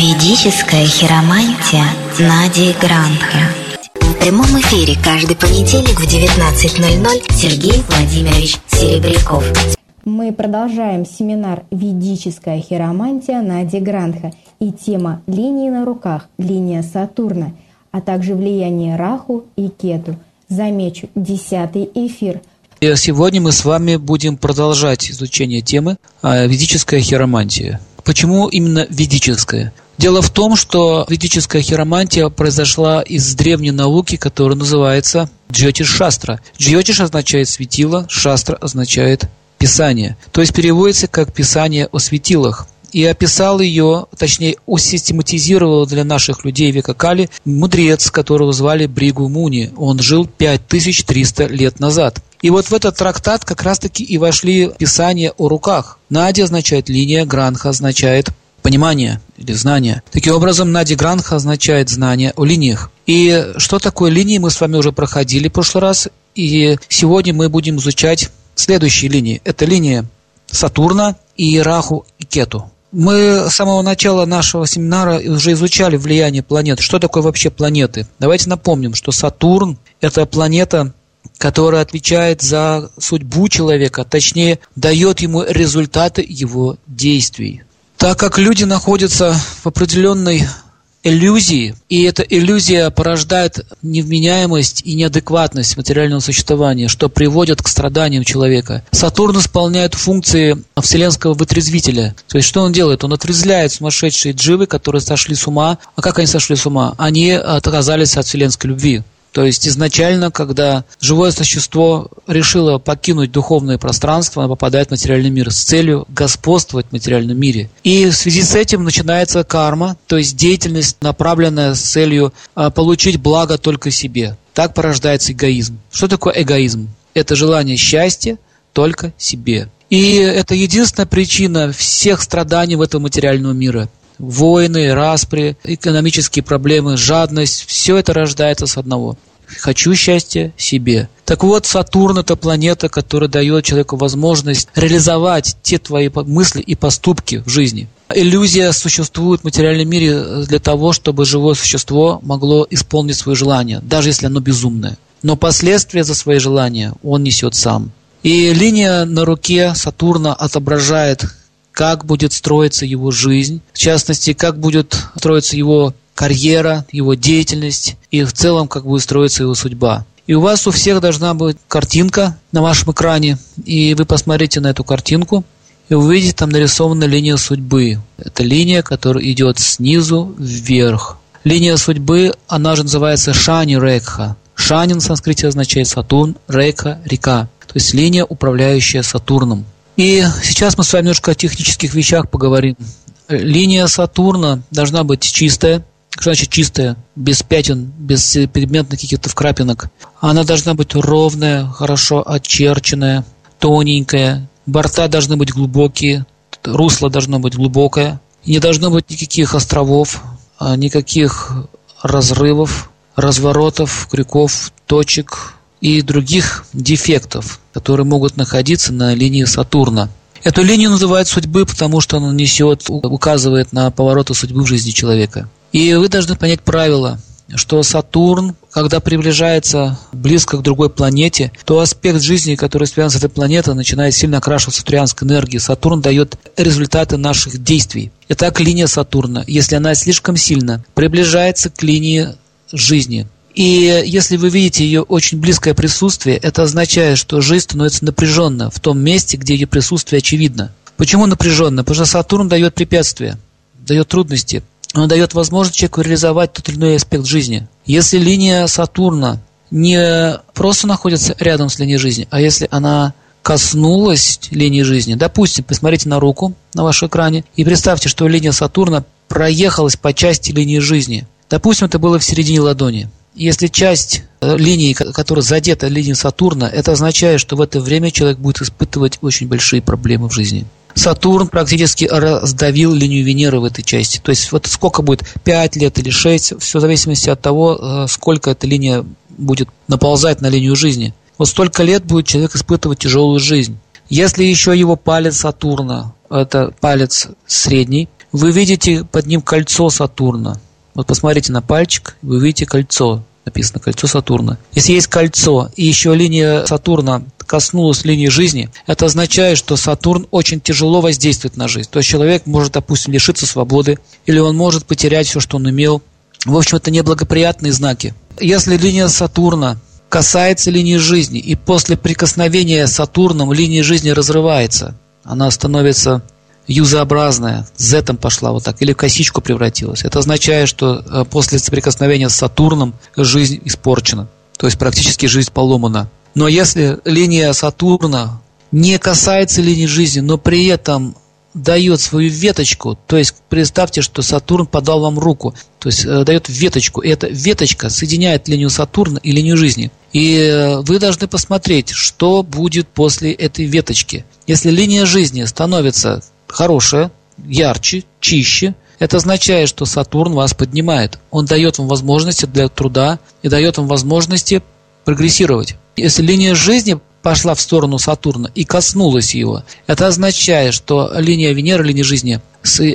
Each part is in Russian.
Ведическая хиромантия Нади Грандха. В прямом эфире каждый понедельник в 19.00 Сергей Владимирович Серебряков. Мы продолжаем семинар «Ведическая хиромантия» Нади Грандха и тема «Линии на руках», линия Сатурна, а также влияние Раху и Кету. Замечу, десятый эфир – и сегодня мы с вами будем продолжать изучение темы а, ведическая хиромантия. Почему именно ведическая? Дело в том, что ведическая хиромантия произошла из древней науки, которая называется Джотиш Шастра. Джотиш означает светило, Шастра означает писание. То есть переводится как писание о светилах и описал ее, точнее, усистематизировал для наших людей века Кали мудрец, которого звали Бригу Муни. Он жил 5300 лет назад. И вот в этот трактат как раз-таки и вошли писания о руках. Нади означает линия, Гранха означает понимание или знание. Таким образом, Нади Гранха означает знание о линиях. И что такое линии, мы с вами уже проходили в прошлый раз. И сегодня мы будем изучать следующие линии. Это линия Сатурна и Раху и Кету. Мы с самого начала нашего семинара уже изучали влияние планет. Что такое вообще планеты? Давайте напомним, что Сатурн – это планета, которая отвечает за судьбу человека, точнее, дает ему результаты его действий. Так как люди находятся в определенной иллюзии, и эта иллюзия порождает невменяемость и неадекватность материального существования, что приводит к страданиям человека. Сатурн исполняет функции вселенского вытрезвителя. То есть что он делает? Он отрезвляет сумасшедшие дживы, которые сошли с ума. А как они сошли с ума? Они отказались от вселенской любви. То есть изначально, когда живое существо решило покинуть духовное пространство, оно попадает в материальный мир с целью господствовать в материальном мире. И в связи с этим начинается карма, то есть деятельность, направленная с целью а, получить благо только себе. Так порождается эгоизм. Что такое эгоизм? Это желание счастья только себе. И это единственная причина всех страданий в этом материальном мире войны, распри, экономические проблемы, жадность, все это рождается с одного. Хочу счастья себе. Так вот, Сатурн – это планета, которая дает человеку возможность реализовать те твои мысли и поступки в жизни. Иллюзия существует в материальном мире для того, чтобы живое существо могло исполнить свои желания, даже если оно безумное. Но последствия за свои желания он несет сам. И линия на руке Сатурна отображает как будет строиться его жизнь, в частности, как будет строиться его карьера, его деятельность и в целом, как будет строиться его судьба. И у вас у всех должна быть картинка на вашем экране, и вы посмотрите на эту картинку, и увидите там нарисована линия судьбы. Это линия, которая идет снизу вверх. Линия судьбы, она же называется Шани Рекха. Шани на санскрите означает Сатурн, Рейка – река. То есть линия, управляющая Сатурном. И сейчас мы с вами немножко о технических вещах поговорим. Линия Сатурна должна быть чистая. Что значит чистая? Без пятен, без пигментных каких-то вкрапинок. Она должна быть ровная, хорошо очерченная, тоненькая. Борта должны быть глубокие, русло должно быть глубокое. Не должно быть никаких островов, а никаких разрывов, разворотов, крюков, точек, и других дефектов, которые могут находиться на линии Сатурна. Эту линию называют судьбы, потому что она несет, указывает на повороты судьбы в жизни человека. И вы должны понять правило, что Сатурн, когда приближается близко к другой планете, то аспект жизни, который связан с этой планетой, начинает сильно окрашиваться сатурянской энергией. Сатурн дает результаты наших действий. Итак, линия Сатурна, если она слишком сильно приближается к линии жизни, и если вы видите ее очень близкое присутствие, это означает, что жизнь становится напряженна в том месте, где ее присутствие очевидно. Почему напряженно? Потому что Сатурн дает препятствия, дает трудности. Он дает возможность человеку реализовать тот или иной аспект жизни. Если линия Сатурна не просто находится рядом с линией жизни, а если она коснулась линии жизни, допустим, посмотрите на руку на вашем экране и представьте, что линия Сатурна проехалась по части линии жизни. Допустим, это было в середине ладони. Если часть э, линии, которая задета линией Сатурна, это означает, что в это время человек будет испытывать очень большие проблемы в жизни. Сатурн практически раздавил линию Венеры в этой части. То есть вот сколько будет, 5 лет или 6, все в зависимости от того, э, сколько эта линия будет наползать на линию жизни. Вот столько лет будет человек испытывать тяжелую жизнь. Если еще его палец Сатурна, это палец средний, вы видите под ним кольцо Сатурна. Вот посмотрите на пальчик, вы видите кольцо, написано кольцо Сатурна. Если есть кольцо и еще линия Сатурна коснулась линии жизни, это означает, что Сатурн очень тяжело воздействует на жизнь. То есть человек может, допустим, лишиться свободы, или он может потерять все, что он имел. В общем, это неблагоприятные знаки. Если линия Сатурна касается линии жизни, и после прикосновения с Сатурном линия жизни разрывается, она становится юзообразная, Z пошла вот так, или в косичку превратилась. Это означает, что э, после соприкосновения с Сатурном жизнь испорчена, то есть практически жизнь поломана. Но если линия Сатурна не касается линии жизни, но при этом дает свою веточку, то есть представьте, что Сатурн подал вам руку, то есть э, дает веточку, и эта веточка соединяет линию Сатурна и линию жизни. И э, вы должны посмотреть, что будет после этой веточки. Если линия жизни становится хорошая, ярче, чище, это означает, что Сатурн вас поднимает. Он дает вам возможности для труда и дает вам возможности прогрессировать. Если линия жизни пошла в сторону Сатурна и коснулась его, это означает, что линия Венеры, линия жизни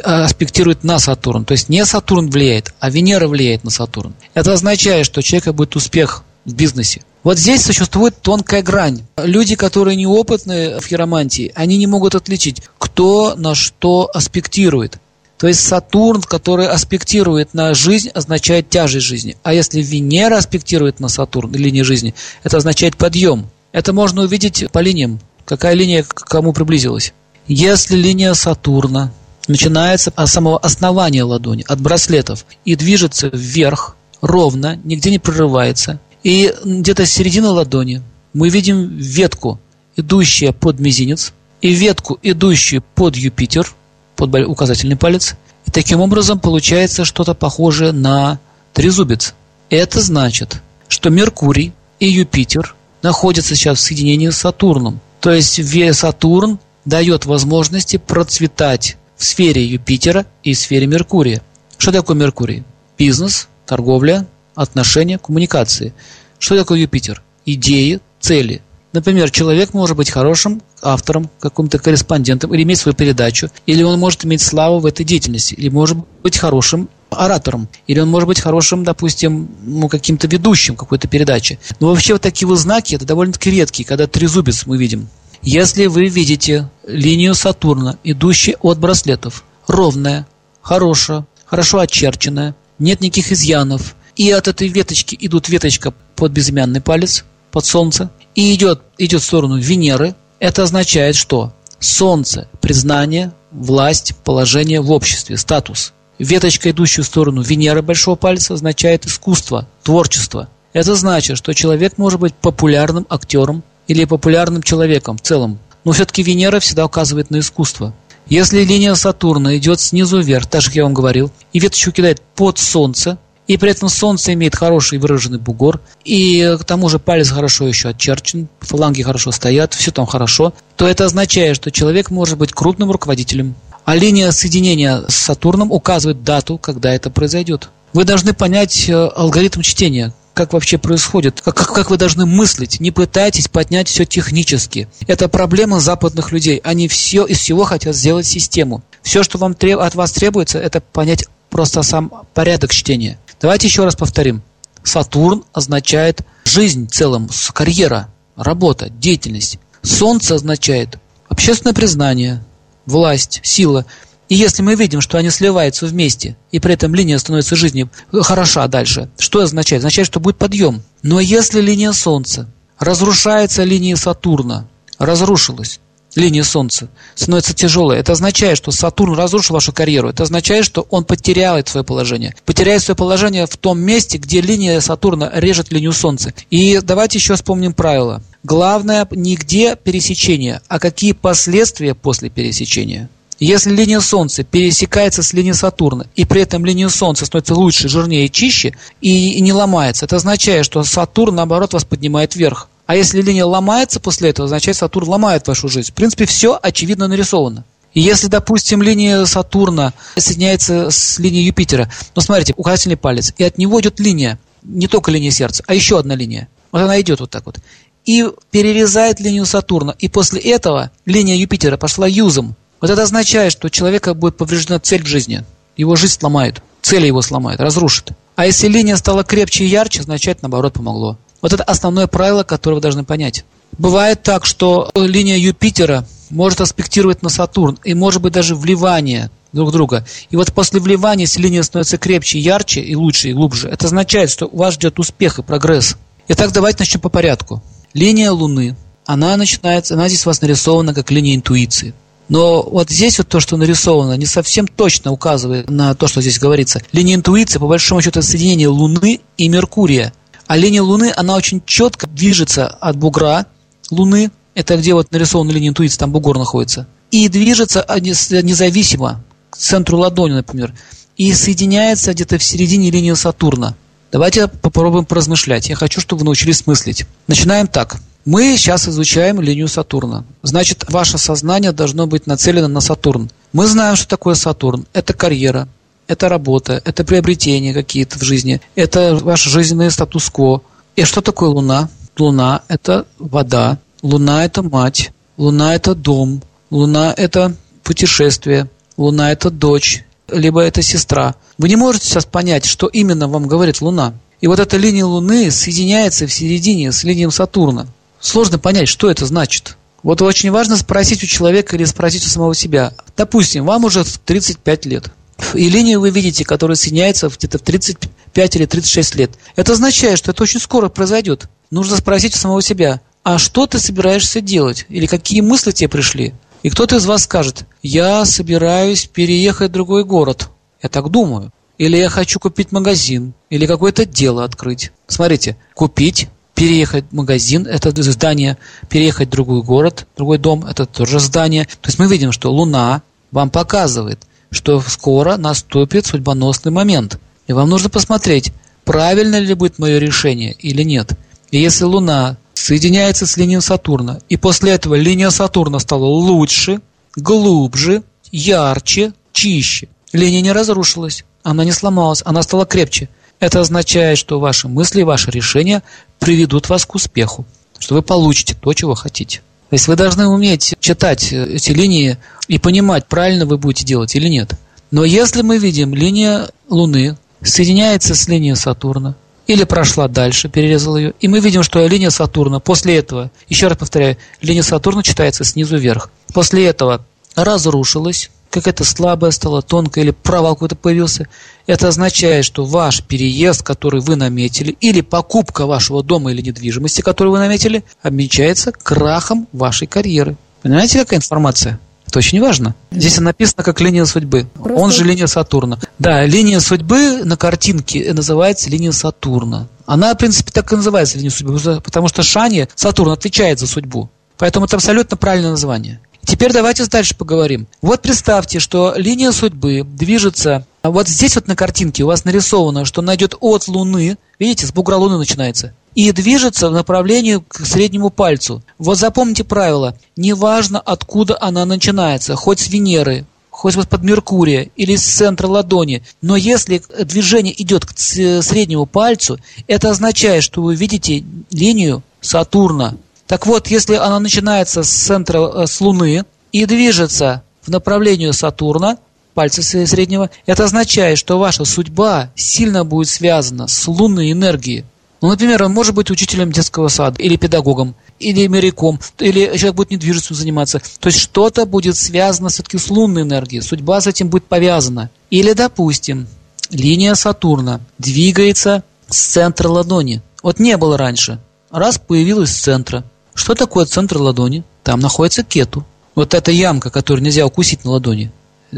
аспектирует на Сатурн. То есть не Сатурн влияет, а Венера влияет на Сатурн. Это означает, что у человека будет успех в бизнесе. Вот здесь существует тонкая грань. Люди, которые неопытны в хиромантии, они не могут отличить, кто на что аспектирует. То есть Сатурн, который аспектирует на жизнь, означает тяжесть жизни. А если Венера аспектирует на Сатурн, линии жизни, это означает подъем. Это можно увидеть по линиям, какая линия к кому приблизилась. Если линия Сатурна начинается от самого основания ладони, от браслетов, и движется вверх, ровно, нигде не прорывается, и где-то с середины ладони мы видим ветку, идущую под мизинец, и ветку, идущую под Юпитер, под указательный палец. И таким образом получается что-то похожее на трезубец. Это значит, что Меркурий и Юпитер находятся сейчас в соединении с Сатурном. То есть Сатурн дает возможности процветать в сфере Юпитера и в сфере Меркурия. Что такое Меркурий? Бизнес, торговля, отношения, коммуникации. Что такое Юпитер? Идеи, цели. Например, человек может быть хорошим автором, каким-то корреспондентом, или иметь свою передачу, или он может иметь славу в этой деятельности, или может быть хорошим оратором, или он может быть хорошим, допустим, ну, каким-то ведущим какой-то передачи. Но вообще вот такие вот знаки, это довольно-таки редкие, когда трезубец мы видим. Если вы видите линию Сатурна, идущую от браслетов, ровная, хорошая, хорошо очерченная, нет никаких изъянов, и от этой веточки идут веточка под безымянный палец, под Солнце, и идет, идет в сторону Венеры, это означает что? Солнце, признание, власть, положение в обществе, статус. Веточка, идущая в сторону Венеры большого пальца, означает искусство, творчество. Это значит, что человек может быть популярным актером или популярным человеком в целом. Но все-таки Венера всегда указывает на искусство. Если линия Сатурна идет снизу вверх, так же, как я вам говорил, и веточку кидает под Солнце, и при этом солнце имеет хороший выраженный бугор, и к тому же палец хорошо еще отчерчен, фаланги хорошо стоят, все там хорошо, то это означает, что человек может быть крупным руководителем. А линия соединения с Сатурном указывает дату, когда это произойдет. Вы должны понять э, алгоритм чтения, как вообще происходит, как, как, как вы должны мыслить. Не пытайтесь поднять все технически. Это проблема западных людей. Они все из всего хотят сделать систему. Все, что вам от вас требуется, это понять просто сам порядок чтения. Давайте еще раз повторим. Сатурн означает жизнь в целом, карьера, работа, деятельность. Солнце означает общественное признание, власть, сила. И если мы видим, что они сливаются вместе, и при этом линия становится жизни хороша дальше, что означает? Означает, что будет подъем. Но если линия Солнца разрушается линией Сатурна, разрушилась, линия Солнца становится тяжелой, это означает, что Сатурн разрушил вашу карьеру. Это означает, что он потеряет свое положение. Потеряет свое положение в том месте, где линия Сатурна режет линию Солнца. И давайте еще вспомним правило. Главное не где пересечение, а какие последствия после пересечения. Если линия Солнца пересекается с линией Сатурна, и при этом линия Солнца становится лучше, жирнее, чище, и не ломается, это означает, что Сатурн, наоборот, вас поднимает вверх. А если линия ломается после этого, означает, Сатурн ломает вашу жизнь. В принципе, все очевидно нарисовано. И если, допустим, линия Сатурна соединяется с линией Юпитера, ну, смотрите, указательный палец, и от него идет линия, не только линия сердца, а еще одна линия. Вот она идет вот так вот. И перерезает линию Сатурна. И после этого линия Юпитера пошла юзом, Вот это означает, что у человека будет повреждена цель в жизни. Его жизнь сломает, цели его сломает, разрушит. А если линия стала крепче и ярче, означает, наоборот, помогло. Вот это основное правило, которое вы должны понять. Бывает так, что линия Юпитера может аспектировать на Сатурн, и может быть даже вливание друг друга. И вот после вливания, если линия становится крепче, ярче и лучше, и глубже, это означает, что у вас ждет успех и прогресс. Итак, давайте начнем по порядку. Линия Луны, она начинается, она здесь у вас нарисована как линия интуиции. Но вот здесь вот то, что нарисовано, не совсем точно указывает на то, что здесь говорится. Линия интуиции, по большому счету, это соединение Луны и Меркурия. А линия Луны, она очень четко движется от бугра Луны, это где вот нарисована линия интуиции, там бугор находится, и движется независимо к центру ладони, например, и соединяется где-то в середине линии Сатурна. Давайте попробуем поразмышлять. Я хочу, чтобы вы научились мыслить. Начинаем так. Мы сейчас изучаем линию Сатурна. Значит, ваше сознание должно быть нацелено на Сатурн. Мы знаем, что такое Сатурн. Это карьера, это работа, это приобретения какие-то в жизни, это ваш жизненный статус-кво. И что такое Луна? Луна – это вода, Луна – это мать, Луна – это дом, Луна – это путешествие, Луна – это дочь, либо это сестра. Вы не можете сейчас понять, что именно вам говорит Луна. И вот эта линия Луны соединяется в середине с линией Сатурна. Сложно понять, что это значит. Вот очень важно спросить у человека или спросить у самого себя. Допустим, вам уже 35 лет. И линию вы видите, которая соединяется где-то в 35 или 36 лет. Это означает, что это очень скоро произойдет. Нужно спросить у самого себя, а что ты собираешься делать? Или какие мысли тебе пришли? И кто-то из вас скажет, я собираюсь переехать в другой город. Я так думаю. Или я хочу купить магазин, или какое-то дело открыть. Смотрите, купить, переехать в магазин, это здание, переехать в другой город, другой дом, это тоже здание. То есть мы видим, что Луна вам показывает, что скоро наступит судьбоносный момент. И вам нужно посмотреть, правильно ли будет мое решение или нет. И если Луна соединяется с линией Сатурна, и после этого линия Сатурна стала лучше, глубже, ярче, чище. Линия не разрушилась, она не сломалась, она стала крепче. Это означает, что ваши мысли, ваши решения приведут вас к успеху, что вы получите то, чего хотите. То есть вы должны уметь читать эти линии и понимать, правильно вы будете делать или нет. Но если мы видим, линия Луны соединяется с линией Сатурна, или прошла дальше, перерезала ее. И мы видим, что линия Сатурна после этого, еще раз повторяю, линия Сатурна читается снизу вверх. После этого разрушилась, какая-то слабая стала, тонкая или провал какой-то появился. Это означает, что ваш переезд, который вы наметили, или покупка вашего дома или недвижимости, которую вы наметили, обмечается крахом вашей карьеры. Понимаете, какая информация? Это очень важно. Здесь написано как линия судьбы. Просто... Он же линия Сатурна. Да, линия судьбы на картинке называется линия Сатурна. Она, в принципе, так и называется линия судьбы, потому что Шани, Сатурн, отвечает за судьбу. Поэтому это абсолютно правильное название. Теперь давайте дальше поговорим. Вот представьте, что линия судьбы движется. Вот здесь вот на картинке у вас нарисовано, что она идет от Луны. Видите, с бугра Луны начинается и движется в направлении к среднему пальцу. Вот запомните правило, неважно откуда она начинается, хоть с Венеры, хоть под Меркурия или с центра ладони, но если движение идет к среднему пальцу, это означает, что вы видите линию Сатурна. Так вот, если она начинается с центра, э, с Луны и движется в направлении Сатурна, пальца среднего, это означает, что ваша судьба сильно будет связана с лунной энергией. Ну, например, он может быть учителем детского сада, или педагогом, или моряком, или человек будет недвижимостью заниматься. То есть что-то будет связано все-таки с лунной энергией, судьба с этим будет повязана. Или, допустим, линия Сатурна двигается с центра ладони. Вот не было раньше. Раз появилась с центра. Что такое центр ладони? Там находится кету. Вот эта ямка, которую нельзя укусить на ладони.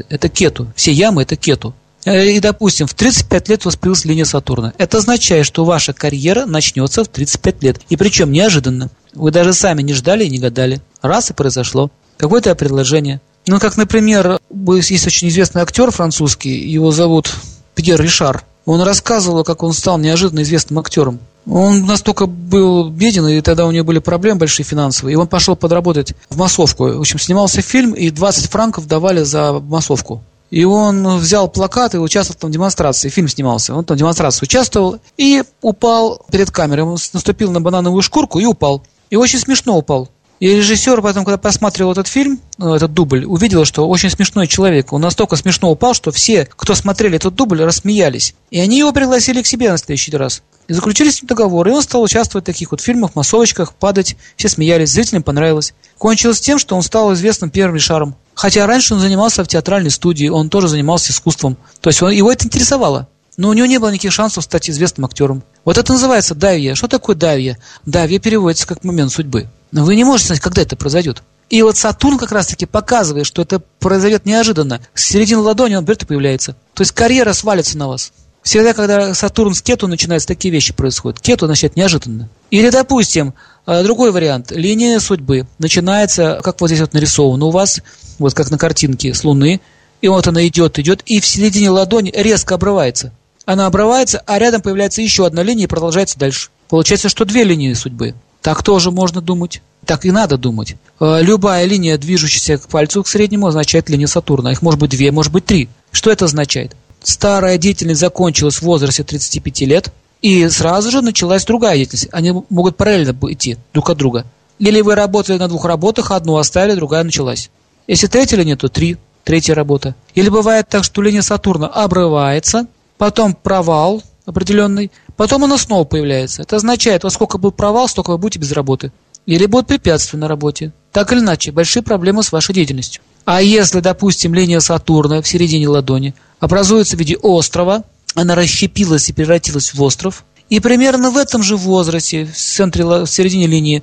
Это кету. Все ямы – это кету. Э, и, допустим, в 35 лет восприлась линия Сатурна. Это означает, что ваша карьера начнется в 35 лет. И причем неожиданно. Вы даже сами не ждали и не гадали. Раз и произошло. Какое-то предложение. Ну, как, например, есть очень известный актер французский, его зовут Пьер Ришар. Он рассказывал, как он стал неожиданно известным актером. Он настолько был беден, и тогда у него были проблемы большие финансовые, и он пошел подработать в массовку. В общем, снимался фильм, и 20 франков давали за массовку. И он взял плакат и участвовал там в демонстрации. Фильм снимался. Он там в демонстрации участвовал и упал перед камерой. Он наступил на банановую шкурку и упал. И очень смешно упал. И режиссер потом, когда посмотрел этот фильм, ну, этот дубль, увидел, что очень смешной человек. Он настолько смешно упал, что все, кто смотрели этот дубль, рассмеялись. И они его пригласили к себе на следующий раз. И заключили с ним договор, и он стал участвовать в таких вот фильмах, массовочках, падать. Все смеялись, зрителям понравилось. Кончилось тем, что он стал известным первым шаром. Хотя раньше он занимался в театральной студии, он тоже занимался искусством. То есть он, его это интересовало. Но у него не было никаких шансов стать известным актером. Вот это называется давья. Что такое давья? Давья переводится как момент судьбы. Но вы не можете знать, когда это произойдет. И вот Сатурн как раз-таки показывает, что это произойдет неожиданно. С середины ладони он берет и появляется. То есть карьера свалится на вас. Всегда, когда Сатурн с Кету начинается, такие вещи происходят. Кету начинает неожиданно. Или, допустим, э, другой вариант. Линия судьбы начинается, как вот здесь вот нарисовано у вас, вот как на картинке с Луны. И вот она идет, идет, и в середине ладони резко обрывается. Она обрывается, а рядом появляется еще одна линия и продолжается дальше. Получается, что две линии судьбы. Так тоже можно думать. Так и надо думать. Э, любая линия, движущаяся к пальцу к среднему, означает линия Сатурна. Их может быть две, может быть три. Что это означает? Старая деятельность закончилась в возрасте 35 лет, и сразу же началась другая деятельность. Они могут параллельно идти друг от друга. Или вы работали на двух работах, одну оставили, другая началась. Если третья линия, то три, третья работа. Или бывает так, что линия Сатурна обрывается, потом провал определенный, Потом оно снова появляется. Это означает, во сколько будет провал, столько вы будете без работы. Или будут препятствия на работе. Так или иначе, большие проблемы с вашей деятельностью. А если, допустим, линия Сатурна в середине ладони образуется в виде острова, она расщепилась и превратилась в остров, и примерно в этом же возрасте, в, центре, в середине линии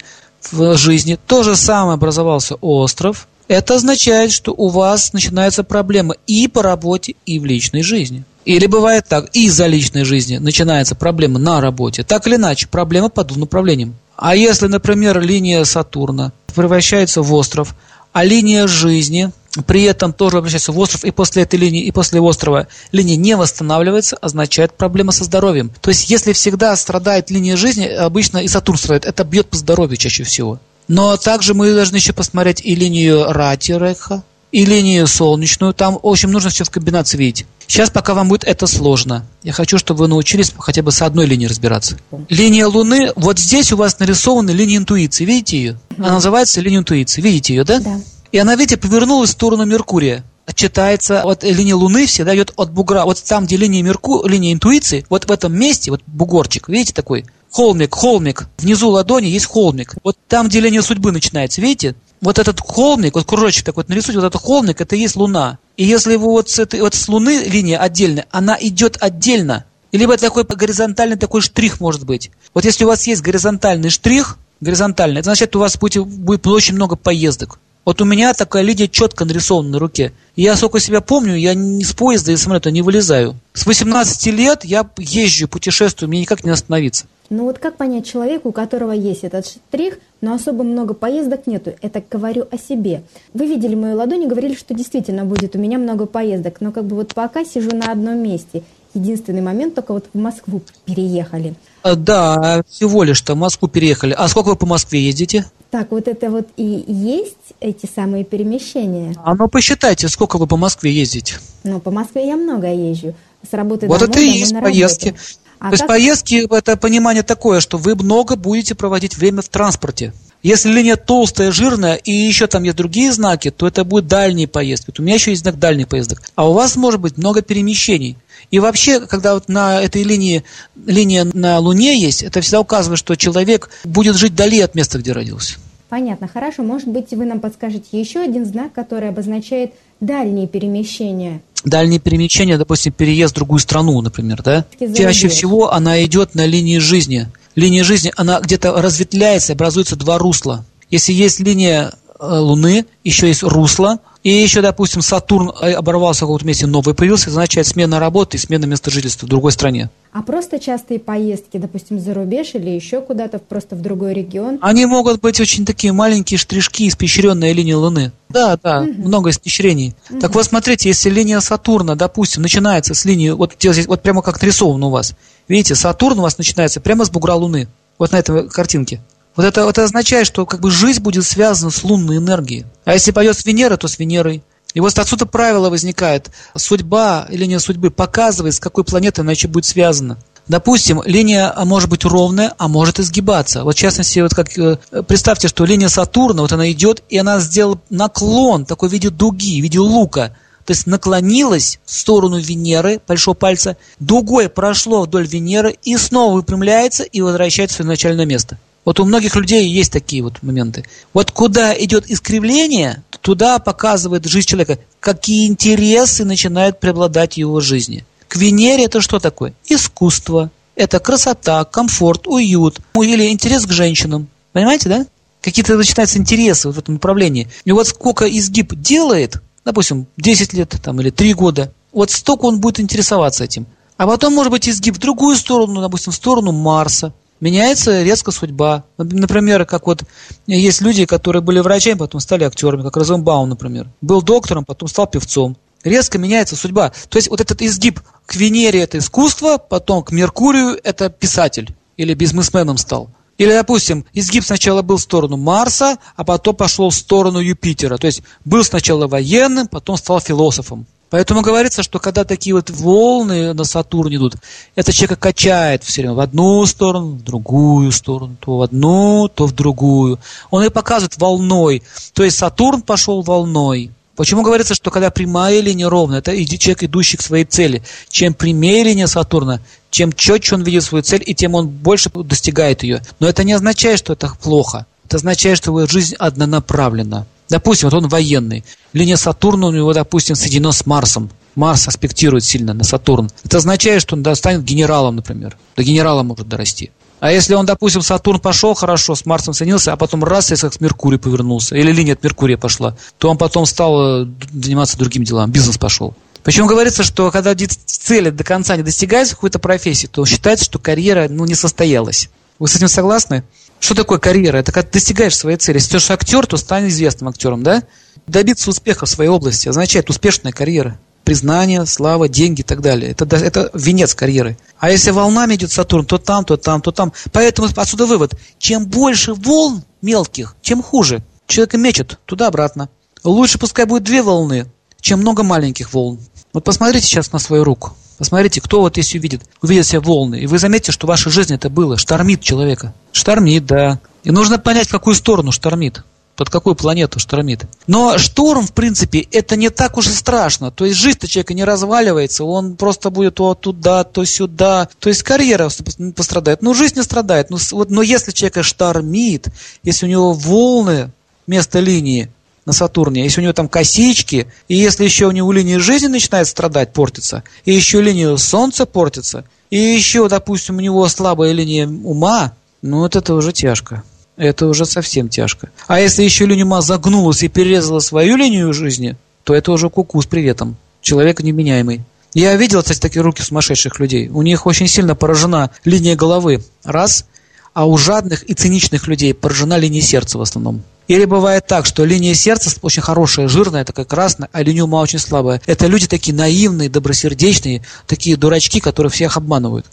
в жизни, то же самое образовался остров, это означает, что у вас начинаются проблемы и по работе, и в личной жизни. Или бывает так, из-за личной жизни начинается проблема на работе. Так или иначе, проблема по двум направлениям. А если, например, линия Сатурна превращается в остров, а линия жизни при этом тоже обращается в остров, и после этой линии, и после острова линия не восстанавливается, означает проблема со здоровьем. То есть, если всегда страдает линия жизни, обычно и Сатурн страдает, это бьет по здоровью чаще всего. Но также мы должны еще посмотреть и линию Рати-Реха, и линию солнечную. Там, в общем, нужно все в комбинации видеть. Сейчас пока вам будет это сложно. Я хочу, чтобы вы научились хотя бы с одной линией разбираться. Линия Луны, вот здесь у вас нарисована линия интуиции. Видите ее? Она называется линия интуиции. Видите ее, да? Да. И она, видите, повернулась в сторону Меркурия. Читается, вот линия Луны всегда идет от бугра. Вот там, где линия, Мерку... линия интуиции, вот в этом месте, вот бугорчик, видите такой? Холмик, холмик. Внизу ладони есть холмик. Вот там, где линия судьбы начинается, видите? Вот этот холмик, вот кружочек такой вот нарисуйте, вот этот холмик, это и есть Луна. И если его вот с, этой, вот с Луны линия отдельная, она идет отдельно. И либо такой горизонтальный такой штрих может быть. Вот если у вас есть горизонтальный штрих, горизонтальный, это значит, у вас будет, будет очень много поездок. Вот у меня такая линия четко нарисована на руке. И я, сколько себя помню, я не с поезда и самолета не вылезаю. С 18 лет я езжу, путешествую, мне никак не остановиться. Ну вот как понять человеку, у которого есть этот штрих, но особо много поездок нету? Это говорю о себе. Вы видели мою ладонь и говорили, что действительно будет у меня много поездок, но как бы вот пока сижу на одном месте. Единственный момент, только вот в Москву переехали. А, да, всего лишь-то в Москву переехали. А сколько вы по Москве ездите? Так, вот это вот и есть эти самые перемещения? А ну посчитайте, сколько вы по Москве ездите. Ну, по Москве я много езжу. С работы вот домой, это и есть поездки. Работу. А То как... есть поездки – это понимание такое, что вы много будете проводить время в транспорте. Если линия толстая, жирная и еще там есть другие знаки, то это будет дальние поездки. Вот у меня еще есть знак дальних поездок. А у вас может быть много перемещений. И вообще, когда вот на этой линии линия на Луне есть, это всегда указывает, что человек будет жить вдали от места, где родился. Понятно, хорошо. Может быть, вы нам подскажете еще один знак, который обозначает дальние перемещения дальние перемещения, допустим, переезд в другую страну, например, да, чаще всего она идет на линии жизни. Линия жизни, она где-то разветвляется, образуются два русла. Если есть линия э, Луны, еще есть русло, и еще, допустим, Сатурн э, оборвался в каком-то месте, новый появился, это означает смена работы и смена места жительства в другой стране. А просто частые поездки, допустим, за рубеж или еще куда-то, просто в другой регион? Они могут быть очень такие маленькие штришки, испещренные линии Луны. Да, да, угу. много испещрений. Угу. Так вот, смотрите, если линия Сатурна, допустим, начинается с линии, вот здесь, вот прямо как нарисовано у вас. Видите, Сатурн у вас начинается прямо с бугра Луны. Вот на этой картинке. Вот это, это означает, что как бы жизнь будет связана с лунной энергией. А если пойдет с Венеры, то с Венерой. И вот отсюда правило возникает. Судьба или не судьбы показывает, с какой планетой иначе будет связана. Допустим, линия может быть ровная, а может изгибаться. Вот в частности, вот как, э, представьте, что линия Сатурна, вот она идет, и она сделала наклон такой в виде дуги, в виде лука. То есть наклонилась в сторону Венеры, большого пальца, дугой прошло вдоль Венеры и снова выпрямляется и возвращается в свое начальное место. Вот у многих людей есть такие вот моменты. Вот куда идет искривление, туда показывает жизнь человека, какие интересы начинают преобладать в его жизни. К Венере это что такое? Искусство. Это красота, комфорт, уют. Или интерес к женщинам. Понимаете, да? Какие-то начинаются интересы в этом направлении. И вот сколько изгиб делает, допустим, 10 лет там, или 3 года, вот столько он будет интересоваться этим. А потом, может быть, изгиб в другую сторону, допустим, в сторону Марса. Меняется резко судьба. Например, как вот есть люди, которые были врачами, потом стали актерами, как Розенбаум, например. Был доктором, потом стал певцом. Резко меняется судьба. То есть вот этот изгиб к Венере – это искусство, потом к Меркурию – это писатель или бизнесменом стал. Или, допустим, изгиб сначала был в сторону Марса, а потом пошел в сторону Юпитера. То есть был сначала военным, потом стал философом. Поэтому говорится, что когда такие вот волны на Сатурне идут, это человека качает все время в одну сторону, в другую сторону, то в одну, то в другую. Он и показывает волной. То есть Сатурн пошел волной. Почему говорится, что когда прямая линия ровная, это человек, идущий к своей цели. Чем прямее линия Сатурна, чем четче он видит свою цель, и тем он больше достигает ее. Но это не означает, что это плохо. Это означает, что его жизнь однонаправлена. Допустим, вот он военный. Линия Сатурна у него, допустим, соединена с Марсом. Марс аспектирует сильно на Сатурн. Это означает, что он станет генералом, например. До генерала может дорасти. А если он, допустим, Сатурн пошел хорошо, с Марсом соединился, а потом раз, если с Меркурий повернулся, или линия от Меркурия пошла, то он потом стал э, заниматься другим делом, бизнес пошел. Почему говорится, что когда цели до конца не достигаются в какой-то профессии, то считается, что карьера ну, не состоялась. Вы с этим согласны? Что такое карьера? Это когда ты достигаешь своей цели. Если ты актер, то стань известным актером, да? Добиться успеха в своей области означает успешная карьера. Признание, слава, деньги и так далее. Это, это венец карьеры. А если волнами идет Сатурн, то там, то там, то там. Поэтому отсюда вывод. Чем больше волн мелких, чем хуже. Человека мечет туда-обратно. Лучше пускай будет две волны, чем много маленьких волн. Вот посмотрите сейчас на свою руку. Посмотрите, кто вот если увидит, увидит все волны, и вы заметите, что в вашей жизни это было, штормит человека. Штормит, да. И нужно понять, в какую сторону штормит под какую планету штормит. Но шторм, в принципе, это не так уж и страшно. То есть жизнь-то человека не разваливается, он просто будет то туда, то сюда. То есть карьера пострадает. Но жизнь не страдает. Но, вот, но если человека штормит, если у него волны вместо линии, на Сатурне, если у него там косички, и если еще у него линия жизни начинает страдать, портится, и еще линия Солнца портится, и еще, допустим, у него слабая линия ума, ну вот это уже тяжко. Это уже совсем тяжко. А если еще линия ума загнулась и перерезала свою линию жизни, то это уже куку с приветом. Человек невменяемый. Я видел, кстати, такие руки сумасшедших людей. У них очень сильно поражена линия головы. Раз. А у жадных и циничных людей поражена линия сердца в основном. Или бывает так, что линия сердца очень хорошая, жирная, такая красная, а линия ума очень слабая. Это люди такие наивные, добросердечные, такие дурачки, которые всех обманывают.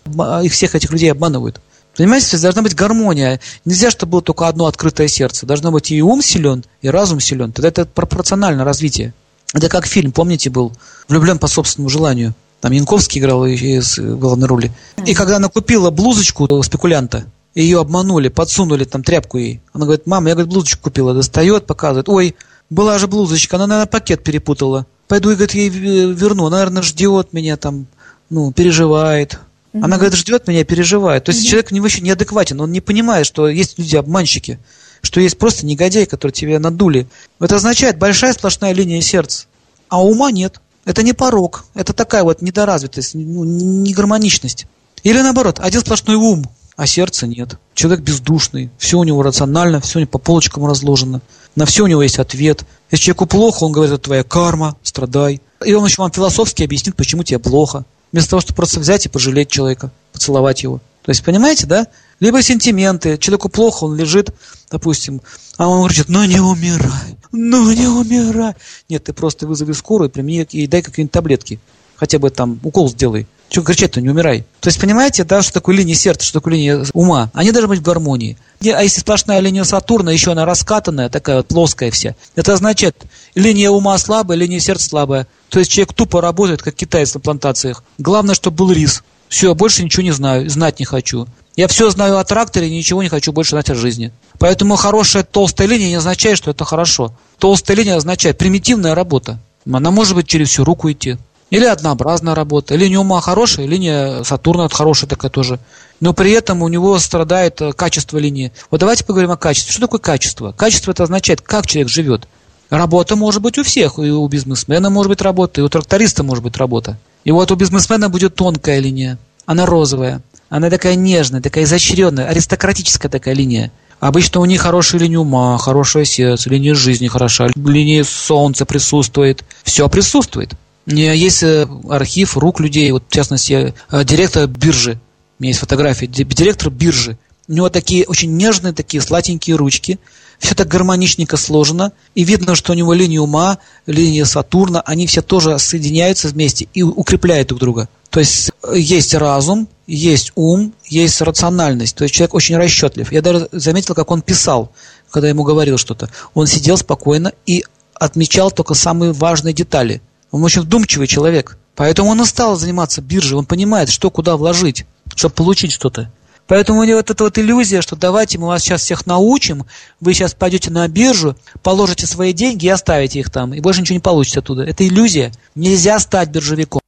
Их всех этих людей обманывают. Понимаете, должна быть гармония. Нельзя, чтобы было только одно открытое сердце. Должно быть и ум силен, и разум силен. Тогда это пропорционально развитие. Это как фильм, помните, был «Влюблен по собственному желанию». Там Янковский играл из главной роли. И когда она купила блузочку спекулянта, ее обманули, подсунули там тряпку ей. Она говорит, мама, я говорит, блузочку купила. Достает, показывает. Ой, была же блузочка, она, наверное, пакет перепутала. Пойду, и, говорит, ей верну. Она, наверное, ждет меня там, ну, переживает. Угу. Она, говорит, ждет меня, переживает. То есть угу. человек вообще неадекватен, он не понимает, что есть люди-обманщики, что есть просто негодяи, которые тебя надули. Это означает большая сплошная линия сердца, а ума нет. Это не порог, это такая вот недоразвитость, ну, негармоничность. Или наоборот, один сплошной ум, а сердца нет. Человек бездушный, все у него рационально, все у него по полочкам разложено, на все у него есть ответ. Если человеку плохо, он говорит, это твоя карма, страдай. И он еще вам философски объяснит, почему тебе плохо. Вместо того, чтобы просто взять и пожалеть человека, поцеловать его. То есть, понимаете, да? Либо сентименты. Человеку плохо, он лежит, допустим, а он говорит, ну не умирай, ну не умирай. Нет, ты просто вызови скорую, примени и дай какие-нибудь таблетки. Хотя бы там укол сделай. Чего кричать-то, не умирай. То есть, понимаете, да, что такое линия сердца, что такое линия ума? Они должны быть в гармонии. А если сплошная линия Сатурна, еще она раскатанная, такая вот плоская вся, это означает, линия ума слабая, линия сердца слабая. То есть человек тупо работает, как китаец на плантациях. Главное, чтобы был рис. Все, больше ничего не знаю, знать не хочу. Я все знаю о тракторе, ничего не хочу больше знать о жизни. Поэтому хорошая толстая линия не означает, что это хорошо. Толстая линия означает примитивная работа. Она может быть через всю руку идти. Или однообразная работа. Линия ума хорошая, линия Сатурна хорошая такая тоже. Но при этом у него страдает э, качество линии. Вот давайте поговорим о качестве. Что такое качество? Качество это означает, как человек живет. Работа может быть у всех. И у бизнесмена может быть работа, и у тракториста может быть работа. И вот у бизнесмена будет тонкая линия. Она розовая. Она такая нежная, такая изощренная, аристократическая такая линия. Обычно у них хорошая линия ума, хорошее сердце, линия жизни хороша, линия солнца присутствует. Все присутствует. Есть э, архив рук людей, вот в частности, э, директор биржи. У меня есть фотография. Директор биржи. У него такие очень нежные, такие сладенькие ручки. Все так гармоничненько сложено. И видно, что у него линия ума, линия Сатурна, они все тоже соединяются вместе и укрепляют друг друга. То есть э, есть разум, есть ум, есть рациональность. То есть человек очень расчетлив. Я даже заметил, как он писал, когда ему говорил что-то. Он сидел спокойно и отмечал только самые важные детали. Он очень вдумчивый человек. Поэтому он и стал заниматься биржей. Он понимает, что куда вложить, чтобы получить что-то. Поэтому у него вот эта вот иллюзия, что давайте мы вас сейчас всех научим, вы сейчас пойдете на биржу, положите свои деньги и оставите их там, и больше ничего не получите оттуда. Это иллюзия. Нельзя стать биржевиком.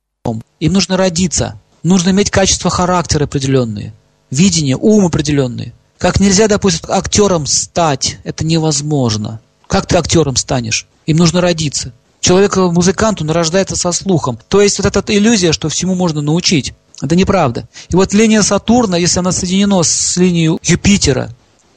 Им нужно родиться. Нужно иметь качества характера определенные, видение, ум определенный. Как нельзя, допустим, актером стать, это невозможно. Как ты актером станешь? Им нужно родиться. Человек, музыкант, он рождается со слухом. То есть вот эта иллюзия, что всему можно научить. Это неправда. И вот линия Сатурна, если она соединена с линией Юпитера,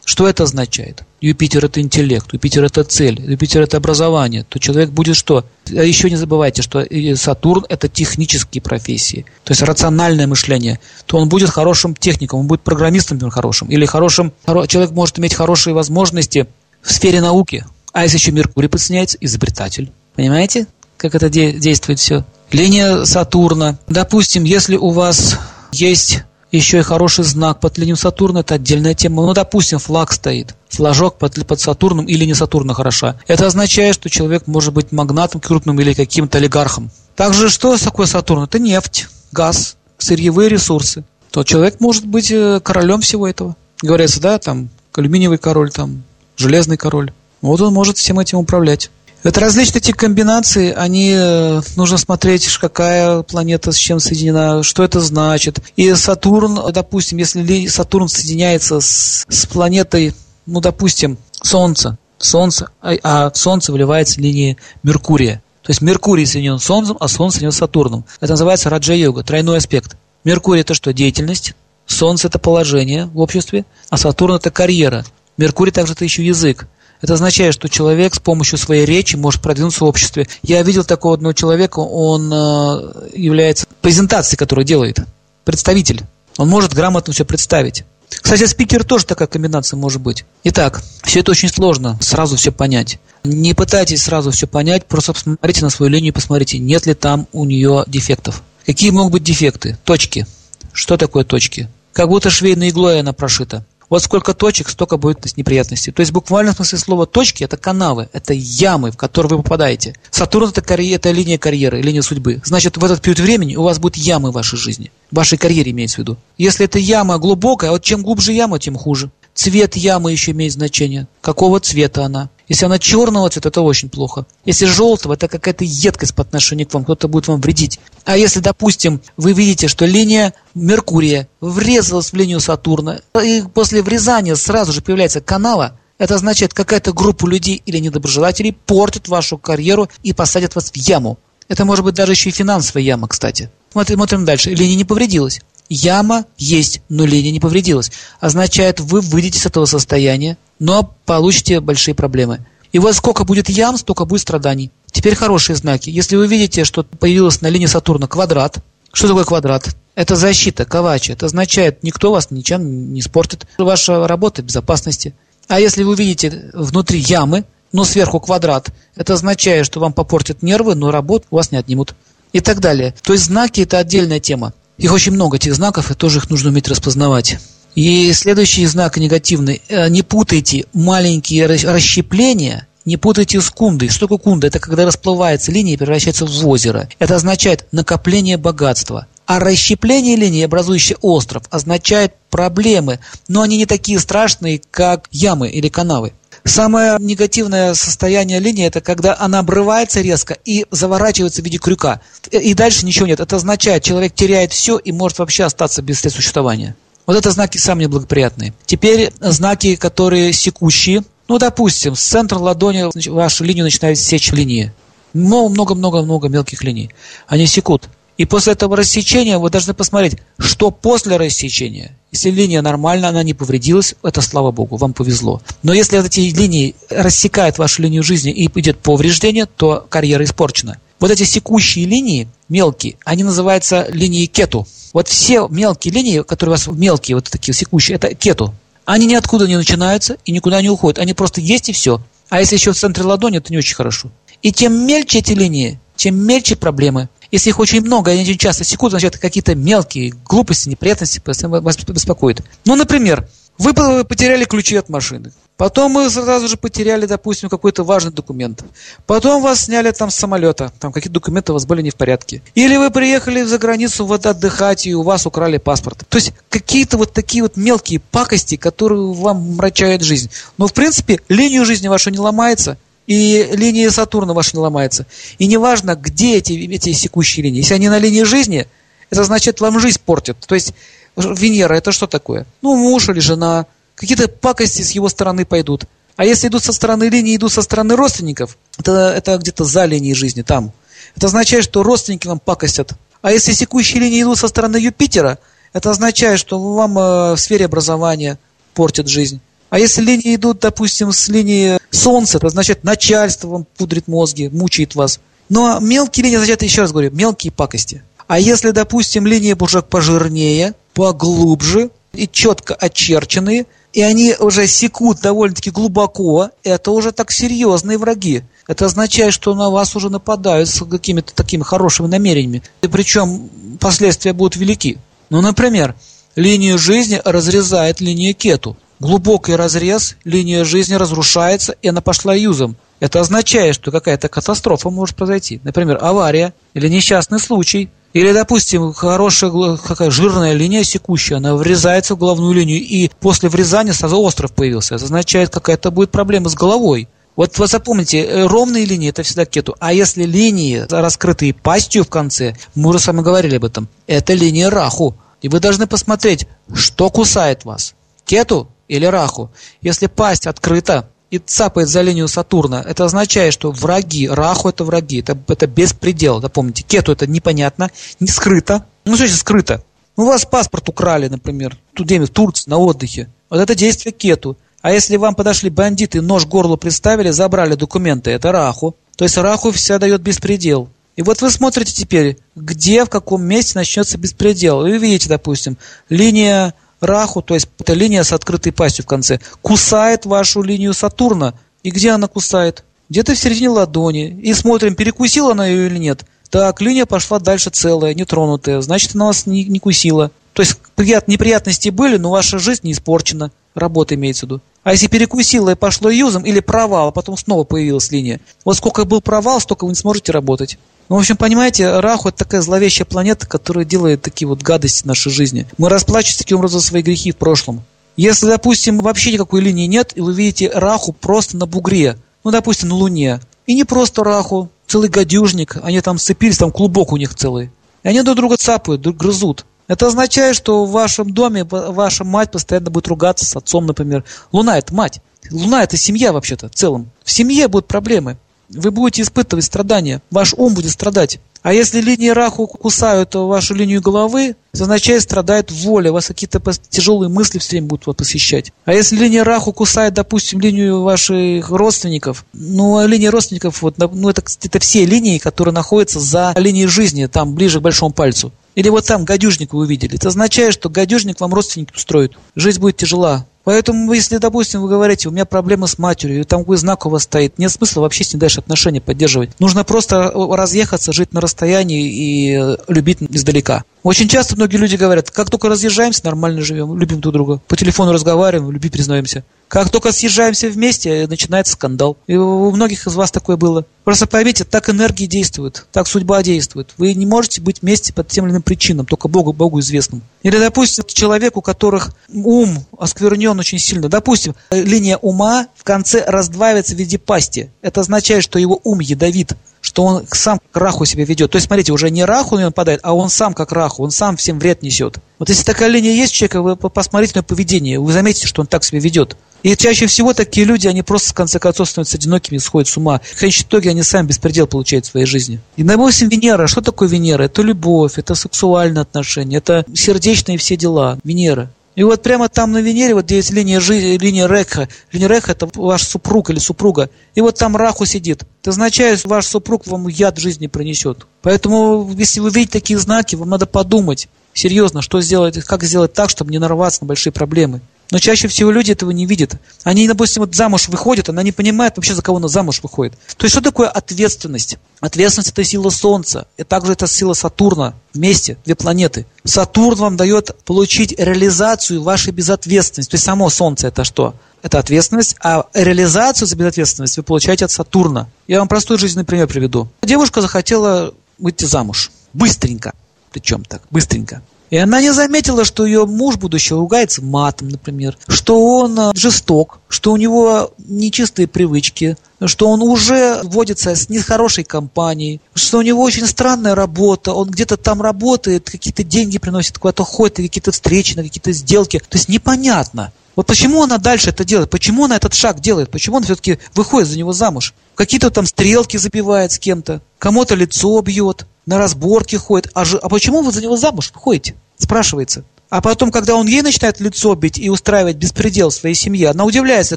что это означает? Юпитер – это интеллект, Юпитер – это цель, Юпитер – это образование. То человек будет что? А еще не забывайте, что Сатурн – это технические профессии, то есть рациональное мышление. То он будет хорошим техником, он будет программистом например, хорошим, или хорошим, человек может иметь хорошие возможности в сфере науки. А если еще Меркурий подсоединяется – изобретатель. Понимаете, как это де- действует все? Линия Сатурна. Допустим, если у вас есть еще и хороший знак под линию Сатурна, это отдельная тема. Ну, допустим, флаг стоит, флажок под, под Сатурном или не Сатурна хороша. Это означает, что человек может быть магнатом крупным или каким-то олигархом. Также что такое Сатурн? Это нефть, газ, сырьевые ресурсы. То человек может быть э, королем всего этого. Говорится, да, там алюминиевый король, там железный король. Вот он может всем этим управлять. Это различные эти комбинации, они э, нужно смотреть, какая планета с чем соединена, что это значит. И Сатурн, допустим, если Сатурн соединяется с, с планетой, ну, допустим, Солнце, Солнце, а, а в Солнце вливается линия Меркурия. То есть Меркурий соединен с Солнцем, а Солнце соединен с Сатурном. Это называется раджа-йога, тройной аспект. Меркурий это что? Деятельность. Солнце это положение в обществе, а Сатурн это карьера. Меркурий также это еще язык. Это означает, что человек с помощью своей речи может продвинуться в обществе. Я видел такого одного человека, он э, является презентацией, которую делает, представитель. Он может грамотно все представить. Кстати, спикер тоже такая комбинация может быть. Итак, все это очень сложно, сразу все понять. Не пытайтесь сразу все понять, просто посмотрите на свою линию и посмотрите, нет ли там у нее дефектов. Какие могут быть дефекты? Точки. Что такое точки? Как будто швейной иглой она прошита. Вот сколько точек, столько будет неприятностей. То есть буквально в смысле слова точки – это канавы, это ямы, в которые вы попадаете. Сатурн – это, карьер, это линия карьеры, линия судьбы. Значит, в этот период времени у вас будут ямы в вашей жизни. В вашей карьере имеется в виду. Если эта яма глубокая, вот чем глубже яма, тем хуже. Цвет ямы еще имеет значение. Какого цвета она? Если она черного цвета, это очень плохо. Если желтого, это какая-то едкость по отношению к вам, кто-то будет вам вредить. А если, допустим, вы видите, что линия Меркурия врезалась в линию Сатурна, и после врезания сразу же появляется канава, это означает, какая-то группа людей или недоброжелателей портит вашу карьеру и посадят вас в яму. Это может быть даже еще и финансовая яма, кстати. Смотрим, смотрим дальше. Линия не повредилась. Яма есть, но линия не повредилась. Означает, вы выйдете с этого состояния, но получите большие проблемы. И вот сколько будет ям, столько будет страданий. Теперь хорошие знаки. Если вы видите, что появилось на линии Сатурна квадрат, что такое квадрат? Это защита, ковача. Это означает, никто вас ничем не испортит. Ваша работа безопасности. А если вы видите внутри ямы, но сверху квадрат, это означает, что вам попортят нервы, но работу у вас не отнимут. И так далее. То есть знаки – это отдельная тема. Их очень много, этих знаков, и тоже их нужно уметь распознавать. И следующий знак негативный. Э, не путайте маленькие расщепления, не путайте с кундой. Что такое кунда? Это когда расплывается линия и превращается в озеро. Это означает накопление богатства. А расщепление линии, образующей остров, означает проблемы, но они не такие страшные, как ямы или канавы. Самое негативное состояние линии – это когда она обрывается резко и заворачивается в виде крюка. И дальше ничего нет. Это означает, человек теряет все и может вообще остаться без средств существования. Вот это знаки самые неблагоприятные. Теперь знаки, которые секущие. Ну, допустим, с центра ладони вашу линию начинает сечь линии. Много-много-много-много мелких линий. Они секут. И после этого рассечения вы должны посмотреть, что после рассечения. Если линия нормальная, она не повредилась, это слава богу, вам повезло. Но если эти линии рассекают вашу линию жизни и идет повреждение, то карьера испорчена. Вот эти секущие линии, мелкие, они называются линии кету. Вот все мелкие линии, которые у вас мелкие, вот такие секущие, это кету. Они ниоткуда не начинаются и никуда не уходят. Они просто есть и все. А если еще в центре ладони, это не очень хорошо. И тем мельче эти линии, тем мельче проблемы. Если их очень много, они очень часто секут, значит, какие-то мелкие глупости, неприятности вас беспокоят. Ну, например, вы потеряли ключи от машины. Потом мы сразу же потеряли, допустим, какой-то важный документ. Потом вас сняли там с самолета. Там какие-то документы у вас были не в порядке. Или вы приехали за границу вот отдыхать, и у вас украли паспорт. То есть какие-то вот такие вот мелкие пакости, которые вам мрачают жизнь. Но, в принципе, линию жизни вашу не ломается и линия Сатурна ваша не ломается. И неважно, где эти, эти секущие линии. Если они на линии жизни, это значит, вам жизнь портят. То есть Венера это что такое? Ну, муж или жена. Какие-то пакости с его стороны пойдут. А если идут со стороны линии, идут со стороны родственников, это, это где-то за линией жизни, там. Это означает, что родственники вам пакостят. А если секущие линии идут со стороны Юпитера, это означает, что вам э, в сфере образования портят жизнь. А если линии идут, допустим, с линии Солнца, это означает начальство вам пудрит мозги, мучает вас. Но мелкие линии означают, еще раз говорю, мелкие пакости. А если, допустим, линии уже пожирнее, поглубже и четко очерченные, и они уже секут довольно-таки глубоко, это уже так серьезные враги. Это означает, что на вас уже нападают с какими-то такими хорошими намерениями. И причем последствия будут велики. Ну, например, линию жизни разрезает линия кету глубокий разрез, линия жизни разрушается, и она пошла юзом. Это означает, что какая-то катастрофа может произойти. Например, авария или несчастный случай. Или, допустим, хорошая какая жирная линия секущая, она врезается в головную линию, и после врезания сразу остров появился. Это означает, какая-то будет проблема с головой. Вот вы запомните, э, ровные линии это всегда кету. А если линии, раскрытые пастью в конце, мы уже с вами говорили об этом, это линия раху. И вы должны посмотреть, что кусает вас. Кету или Раху. Если пасть открыта и цапает за линию Сатурна, это означает, что враги, Раху это враги, это, это беспредел. Запомните, Кету это непонятно, не скрыто. Ну, что значит скрыто? Ну, у вас паспорт украли, например, тут в Турции, на отдыхе. Вот это действие Кету. А если вам подошли бандиты, нож к горлу приставили, забрали документы, это Раху. То есть Раху вся дает беспредел. И вот вы смотрите теперь, где, в каком месте начнется беспредел. И вы видите, допустим, линия Раху, то есть это линия с открытой пастью в конце, кусает вашу линию Сатурна. И где она кусает? Где-то в середине ладони. И смотрим, перекусила она ее или нет. Так, линия пошла дальше целая, нетронутая. Значит, она вас не, не кусила. То есть прият, неприятности были, но ваша жизнь не испорчена. Работа имеется в виду. А если перекусила и пошло юзом, или провал, а потом снова появилась линия. Вот сколько был провал, столько вы не сможете работать. Ну, в общем, понимаете, Раху – это такая зловещая планета, которая делает такие вот гадости в нашей жизни. Мы расплачиваемся таким образом за свои грехи в прошлом. Если, допустим, вообще никакой линии нет, и вы видите Раху просто на бугре, ну, допустим, на Луне, и не просто Раху, целый гадюжник, они там сцепились, там клубок у них целый. И они друг друга цапают, грызут. Это означает, что в вашем доме ваша мать постоянно будет ругаться с отцом, например. Луна – это мать. Луна – это семья вообще-то в целом. В семье будут проблемы вы будете испытывать страдания, ваш ум будет страдать. А если линии раху кусают вашу линию головы, это означает, страдает воля, вас какие-то тяжелые мысли все время будут вас посещать. А если линия раху кусает, допустим, линию ваших родственников, ну, а линия родственников, вот, ну, это, это все линии, которые находятся за линией жизни, там, ближе к большому пальцу. Или вот там гадюжник вы увидели. Это означает, что гадюжник вам родственник устроит. Жизнь будет тяжела. Поэтому, если, допустим, вы говорите, у меня проблемы с матерью, и там какой знак у вас стоит, нет смысла вообще с ней дальше отношения поддерживать. Нужно просто разъехаться, жить на расстоянии и любить издалека. Очень часто многие люди говорят, как только разъезжаемся, нормально живем, любим друг друга. По телефону разговариваем, любви признаемся. Как только съезжаемся вместе, начинается скандал. И у многих из вас такое было. Просто поймите, так энергии действуют, так судьба действует. Вы не можете быть вместе по тем или иным причинам, только Богу, Богу известным. Или, допустим, человек, у которых ум осквернен очень сильно. Допустим, линия ума в конце раздваивается в виде пасти. Это означает, что его ум ядовит что он сам к раху себя ведет. То есть, смотрите, уже не раху он падает, а он сам как раху, он сам всем вред несет. Вот если такая линия есть у человека, вы посмотрите на поведение, вы заметите, что он так себя ведет. И чаще всего такие люди, они просто в конце концов становятся одинокими, сходят с ума. В конечном итоге они сами беспредел получают в своей жизни. И, допустим, Венера. Что такое Венера? Это любовь, это сексуальные отношения, это сердечные все дела. Венера. И вот прямо там на Венере, вот где есть линия, жи, линия Рекха, линия Рекха это ваш супруг или супруга, и вот там Раху сидит. Это означает, что ваш супруг вам яд жизни принесет. Поэтому, если вы видите такие знаки, вам надо подумать серьезно, что сделать, как сделать так, чтобы не нарваться на большие проблемы. Но чаще всего люди этого не видят. Они, допустим, вот замуж выходят, она не понимает вообще, за кого она замуж выходит. То есть, что такое ответственность? Ответственность – это сила Солнца, и также это сила Сатурна вместе, две планеты. Сатурн вам дает получить реализацию вашей безответственности. То есть, само Солнце – это что? Это ответственность, а реализацию за безответственность вы получаете от Сатурна. Я вам простой жизненный пример приведу. Девушка захотела выйти замуж. Быстренько. Причем так, быстренько. И она не заметила, что ее муж будущий ругается матом, например, что он э, жесток, что у него нечистые привычки, что он уже водится с нехорошей компанией, что у него очень странная работа, он где-то там работает, какие-то деньги приносит, куда-то ходит, какие-то встречи, на какие-то сделки. То есть непонятно. Вот почему она дальше это делает? Почему она этот шаг делает? Почему она все-таки выходит за него замуж? Какие-то там стрелки забивает с кем-то, кому-то лицо бьет, на разборки ходит. А, же, а почему вы за него замуж выходите? Спрашивается. А потом, когда он ей начинает лицо бить и устраивать беспредел в своей семье, она удивляется,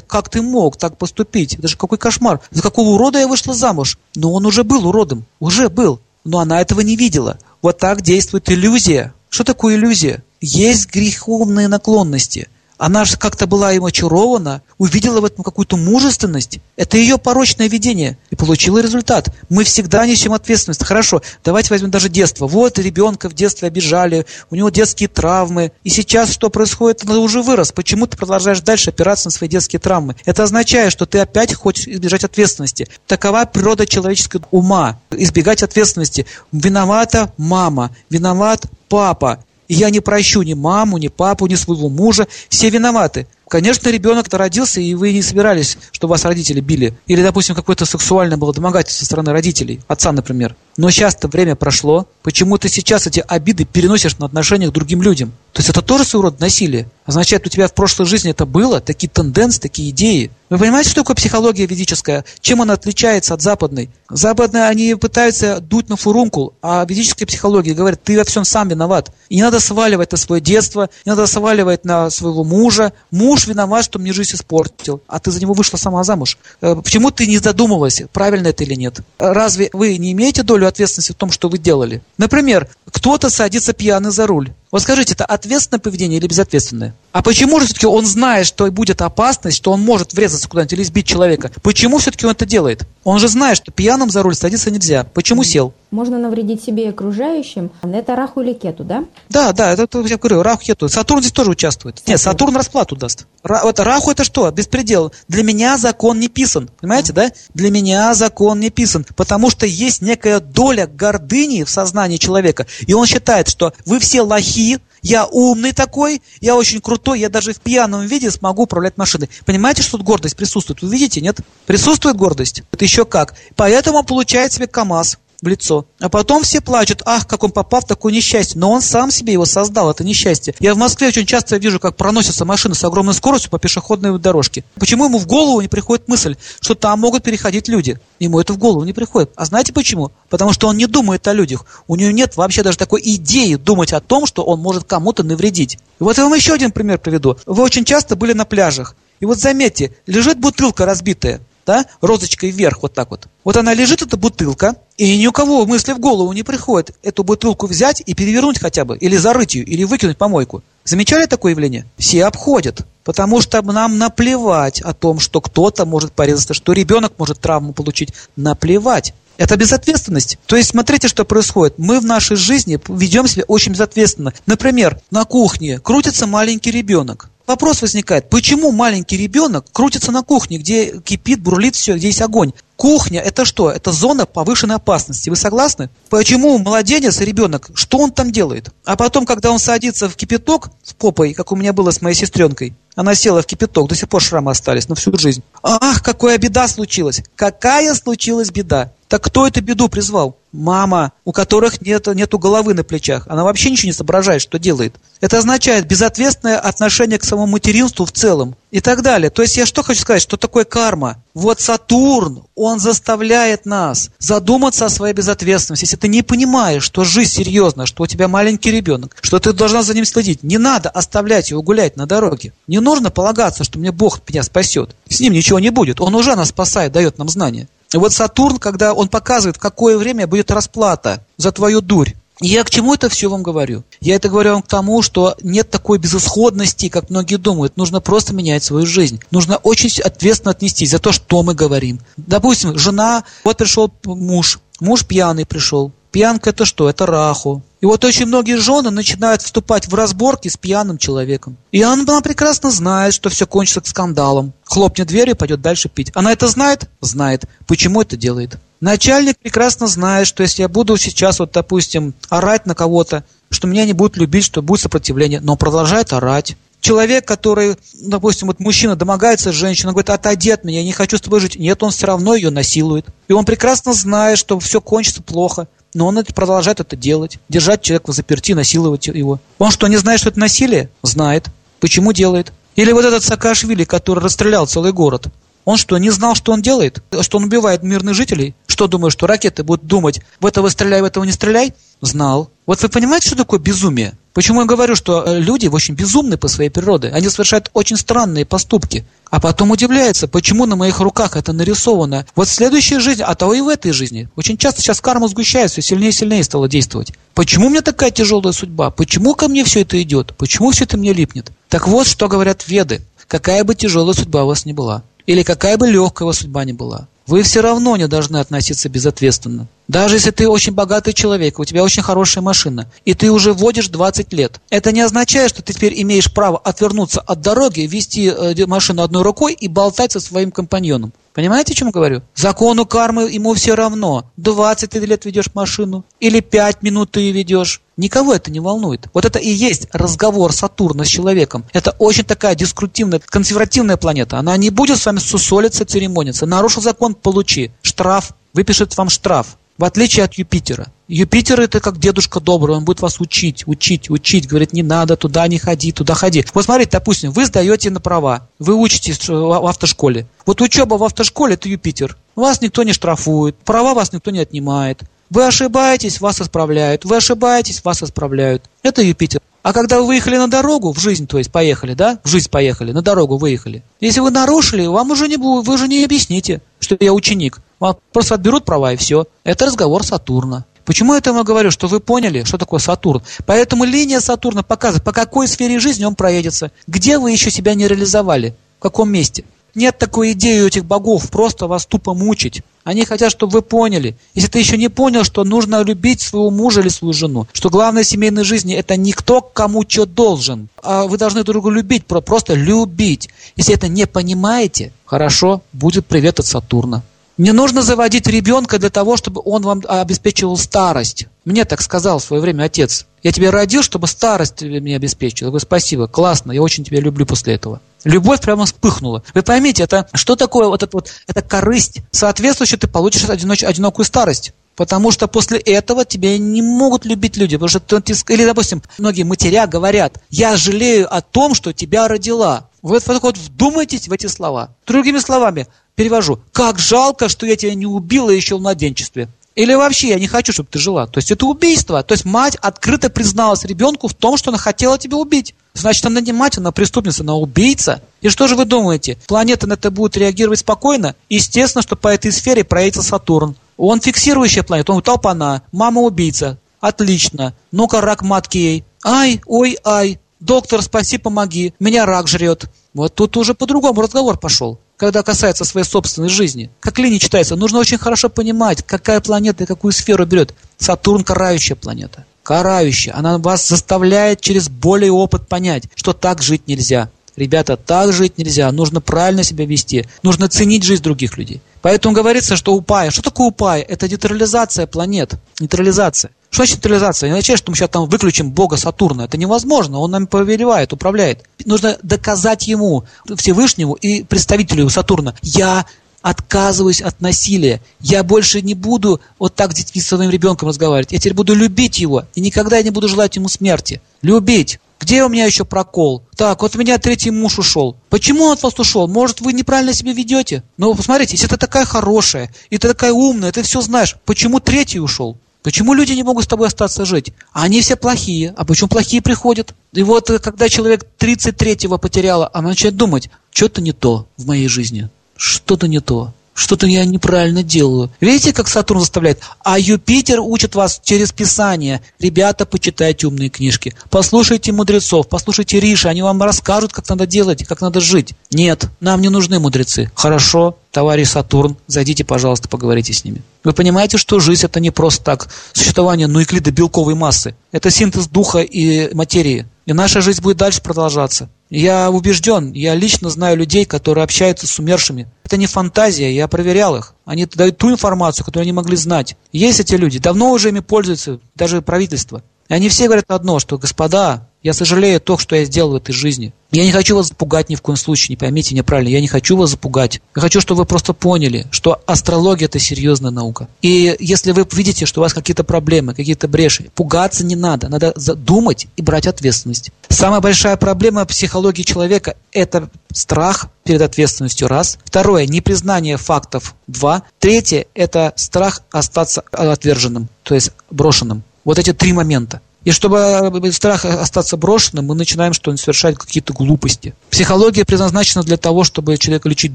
как ты мог так поступить? Это же какой кошмар. За какого урода я вышла замуж? Но он уже был уродом. Уже был. Но она этого не видела. Вот так действует иллюзия. Что такое иллюзия? Есть греховные наклонности – она же как-то была им очарована, увидела в этом какую-то мужественность. Это ее порочное видение. И получила результат. Мы всегда несем ответственность. Хорошо, давайте возьмем даже детство. Вот ребенка в детстве обижали, у него детские травмы. И сейчас что происходит? Он уже вырос. Почему ты продолжаешь дальше опираться на свои детские травмы? Это означает, что ты опять хочешь избежать ответственности. Такова природа человеческого ума. Избегать ответственности. Виновата мама, виноват папа. И я не прощу ни маму, ни папу, ни своего мужа. Все виноваты. Конечно, ребенок-то родился, и вы не собирались, чтобы вас родители били. Или, допустим, какое-то сексуальное было домогательство со стороны родителей, отца, например. Но сейчас-то время прошло. Почему ты сейчас эти обиды переносишь на отношения к другим людям? То есть это тоже своего рода насилие. Означает, у тебя в прошлой жизни это было, такие тенденции, такие идеи. Вы понимаете, что такое психология ведическая? Чем она отличается от западной? Западные, они пытаются дуть на фурункул, а ведическая психология говорит, ты во всем сам виноват. И не надо сваливать на свое детство, не надо сваливать на своего мужа. Муж виноват, что мне жизнь испортил, а ты за него вышла сама замуж. Э, почему ты не задумывалась, правильно это или нет? Разве вы не имеете долю ответственности в том, что вы делали? Например, кто-то садится пьяный за руль. Вот скажите, это ответственное поведение или безответственное? А почему же все-таки он знает, что будет опасность, что он может врезаться куда-нибудь или сбить человека? Почему все-таки он это делает? Он же знает, что пьяным за руль садиться нельзя. Почему сел? Можно навредить себе и окружающим. Это Раху или Кету, да? Да, да, это я говорю, Раху Кету. Сатурн здесь тоже участвует. Сатурн. Нет, Сатурн расплату даст. Ра, это Раху это что? Беспредел. Для меня закон не писан. Понимаете, да? Для меня закон не писан. Потому что есть некая доля гордыни в сознании человека. И он считает, что вы все лохи, я умный такой, я очень крутой, я даже в пьяном виде смогу управлять машиной. Понимаете, что тут гордость присутствует? Вы видите, нет? Присутствует гордость. Это еще как. Поэтому получает себе КАМАЗ в лицо. А потом все плачут, ах, как он попал в такое несчастье. Но он сам себе его создал, это несчастье. Я в Москве очень часто вижу, как проносятся машины с огромной скоростью по пешеходной дорожке. Почему ему в голову не приходит мысль, что там могут переходить люди? Ему это в голову не приходит. А знаете почему? Потому что он не думает о людях. У него нет вообще даже такой идеи думать о том, что он может кому-то навредить. И вот я вам еще один пример приведу. Вы очень часто были на пляжах. И вот заметьте, лежит бутылка разбитая да, розочкой вверх, вот так вот. Вот она лежит, эта бутылка, и ни у кого мысли в голову не приходит эту бутылку взять и перевернуть хотя бы, или зарыть ее, или выкинуть помойку. Замечали такое явление? Все обходят. Потому что нам наплевать о том, что кто-то может порезаться, что ребенок может травму получить. Наплевать. Это безответственность. То есть смотрите, что происходит. Мы в нашей жизни ведем себя очень безответственно. Например, на кухне крутится маленький ребенок. Вопрос возникает, почему маленький ребенок крутится на кухне, где кипит, бурлит все, где есть огонь? Кухня – это что? Это зона повышенной опасности. Вы согласны? Почему младенец, ребенок, что он там делает? А потом, когда он садится в кипяток с попой, как у меня было с моей сестренкой, она села в кипяток, до сих пор шрамы остались на всю жизнь. Ах, какая беда случилась! Какая случилась беда! Так кто эту беду призвал? Мама, у которых нет, нету головы на плечах. Она вообще ничего не соображает, что делает. Это означает безответственное отношение к самому материнству в целом и так далее. То есть я что хочу сказать, что такое карма? Вот Сатурн, он заставляет нас задуматься о своей безответственности. Если ты не понимаешь, что жизнь серьезна, что у тебя маленький ребенок, что ты должна за ним следить, не надо оставлять его гулять на дороге. Не нужно полагаться, что мне Бог меня спасет. С ним ничего не будет. Он уже нас спасает, дает нам знания. И вот Сатурн, когда он показывает, в какое время будет расплата за твою дурь, я к чему это все вам говорю? Я это говорю вам к тому, что нет такой безысходности, как многие думают. Нужно просто менять свою жизнь. Нужно очень ответственно отнестись за то, что мы говорим. Допустим, жена, вот пришел муж, муж пьяный пришел. Пьянка это что? Это раху. И вот очень многие жены начинают вступать в разборки с пьяным человеком. И она, прекрасно знает, что все кончится скандалом. Хлопнет дверью и пойдет дальше пить. Она это знает? Знает. Почему это делает? Начальник прекрасно знает, что если я буду сейчас, вот, допустим, орать на кого-то, что меня не будут любить, что будет сопротивление, но продолжает орать. Человек, который, допустим, вот мужчина домогается женщины, говорит, отойди от меня, я не хочу с тобой жить. Нет, он все равно ее насилует. И он прекрасно знает, что все кончится плохо. Но он продолжает это делать. Держать человека в заперти, насиловать его. Он что, не знает, что это насилие? Знает. Почему делает? Или вот этот Саакашвили, который расстрелял целый город. Он что, не знал, что он делает? Что он убивает мирных жителей? Что думаешь, что ракеты будут думать, в этого стреляй, в этого не стреляй? Знал. Вот вы понимаете, что такое безумие? Почему я говорю, что э, люди очень безумны по своей природе? Они совершают очень странные поступки. А потом удивляются, почему на моих руках это нарисовано. Вот в следующей жизни, а то и в этой жизни. Очень часто сейчас карма сгущается, сильнее и сильнее стала действовать. Почему у меня такая тяжелая судьба? Почему ко мне все это идет? Почему все это мне липнет? Так вот, что говорят веды. Какая бы тяжелая судьба у вас ни была, или какая бы легкая вас судьба ни была, вы все равно не должны относиться безответственно. Даже если ты очень богатый человек, у тебя очень хорошая машина, и ты уже водишь 20 лет, это не означает, что ты теперь имеешь право отвернуться от дороги, вести э, машину одной рукой и болтать со своим компаньоном. Понимаете, о чем я говорю? Закону кармы ему все равно. 20 ты лет ведешь машину или 5 минут ты ее ведешь. Никого это не волнует. Вот это и есть разговор Сатурна с человеком. Это очень такая дискрутивная, консервативная планета. Она не будет с вами сусолиться, церемониться. Нарушил закон, получи. Штраф, выпишет вам штраф. В отличие от Юпитера. Юпитер это как дедушка добрый, он будет вас учить, учить, учить. Говорит, не надо, туда не ходи, туда ходи. Вот смотрите, допустим, вы сдаете на права, вы учитесь в автошколе. Вот учеба в автошколе это Юпитер. Вас никто не штрафует, права вас никто не отнимает. Вы ошибаетесь, вас исправляют. Вы ошибаетесь, вас исправляют. Это Юпитер. А когда вы выехали на дорогу, в жизнь, то есть поехали, да, в жизнь поехали, на дорогу выехали. Если вы нарушили, вам уже не будет, вы уже не объясните, что я ученик. Вам просто отберут права и все. Это разговор Сатурна. Почему я этому говорю? Что вы поняли, что такое Сатурн. Поэтому линия Сатурна показывает, по какой сфере жизни он проедется. Где вы еще себя не реализовали? В каком месте? Нет такой идеи у этих богов просто вас тупо мучить. Они хотят, чтобы вы поняли. Если ты еще не понял, что нужно любить своего мужа или свою жену, что главное в семейной жизни это никто кому что должен, а вы должны друг друга любить, просто любить. Если это не понимаете, хорошо, будет привет от Сатурна. Не нужно заводить ребенка для того, чтобы он вам обеспечивал старость. Мне так сказал в свое время отец. Я тебя родил, чтобы старость мне обеспечил. Я говорю, спасибо, классно, я очень тебя люблю после этого. Любовь прямо вспыхнула. Вы поймите, это что такое вот это вот, это корысть. Соответствующе ты получишь одиноч, одинокую старость. Потому что после этого тебя не могут любить люди. Потому что ты, или, допустим, многие матеря говорят, я жалею о том, что тебя родила. Вы вот, вот вдумайтесь в эти слова. Другими словами, перевожу, как жалко, что я тебя не убила еще в младенчестве. Или вообще, я не хочу, чтобы ты жила. То есть это убийство. То есть мать открыто призналась ребенку в том, что она хотела тебя убить. Значит, она не мать, она преступница, она убийца. И что же вы думаете? Планета на это будет реагировать спокойно? Естественно, что по этой сфере проявится Сатурн. Он фиксирующая планета, он толпана, мама убийца. Отлично. Ну-ка, рак матки ей. Ай, ой, ай. Доктор, спаси, помоги. Меня рак жрет. Вот тут уже по-другому разговор пошел когда касается своей собственной жизни. Как линия читается, нужно очень хорошо понимать, какая планета и какую сферу берет. Сатурн – карающая планета. Карающая. Она вас заставляет через более опыт понять, что так жить нельзя. Ребята, так жить нельзя. Нужно правильно себя вести. Нужно ценить жизнь других людей. Поэтому говорится, что упая. Что такое упая? Это нейтрализация планет. Нейтрализация. Что значит нейтрализация? Не означает, что мы сейчас там выключим Бога Сатурна. Это невозможно. Он нам повелевает, управляет. Нужно доказать ему, Всевышнему и представителю Сатурна, я отказываюсь от насилия. Я больше не буду вот так с детьми, с своим ребенком разговаривать. Я теперь буду любить его и никогда не буду желать ему смерти. Любить. Где у меня еще прокол? Так, вот у меня третий муж ушел. Почему он от вас ушел? Может, вы неправильно себя ведете? Ну, посмотрите, если ты такая хорошая, и ты такая умная, ты все знаешь, почему третий ушел? Почему люди не могут с тобой остаться жить? А они все плохие. А почему плохие приходят? И вот э, когда человек 33-го потерял, он начинает думать, что-то не то в моей жизни. Что-то не то что-то я неправильно делаю. Видите, как Сатурн заставляет? А Юпитер учит вас через Писание. Ребята, почитайте умные книжки. Послушайте мудрецов, послушайте Риша, они вам расскажут, как надо делать, как надо жить. Нет, нам не нужны мудрецы. Хорошо, товарищ Сатурн, зайдите, пожалуйста, поговорите с ними. Вы понимаете, что жизнь это не просто так существование нуклида белковой массы. Это синтез духа и материи. И наша жизнь будет дальше продолжаться. Я убежден, я лично знаю людей, которые общаются с умершими. Это не фантазия, я проверял их. Они дают ту информацию, которую они могли знать. Есть эти люди, давно уже ими пользуются, даже правительство. И они все говорят одно, что, господа, я сожалею то, что я сделал в этой жизни. Я не хочу вас запугать ни в коем случае, не поймите меня правильно. Я не хочу вас запугать. Я хочу, чтобы вы просто поняли, что астрология – это серьезная наука. И если вы видите, что у вас какие-то проблемы, какие-то бреши, пугаться не надо. Надо думать и брать ответственность. Самая большая проблема психологии человека – это страх перед ответственностью, раз. Второе – непризнание фактов, два. Третье – это страх остаться отверженным, то есть брошенным. Вот эти три момента. И чтобы э, страх остаться брошенным, мы начинаем что совершать какие-то глупости. Психология предназначена для того, чтобы человека лечить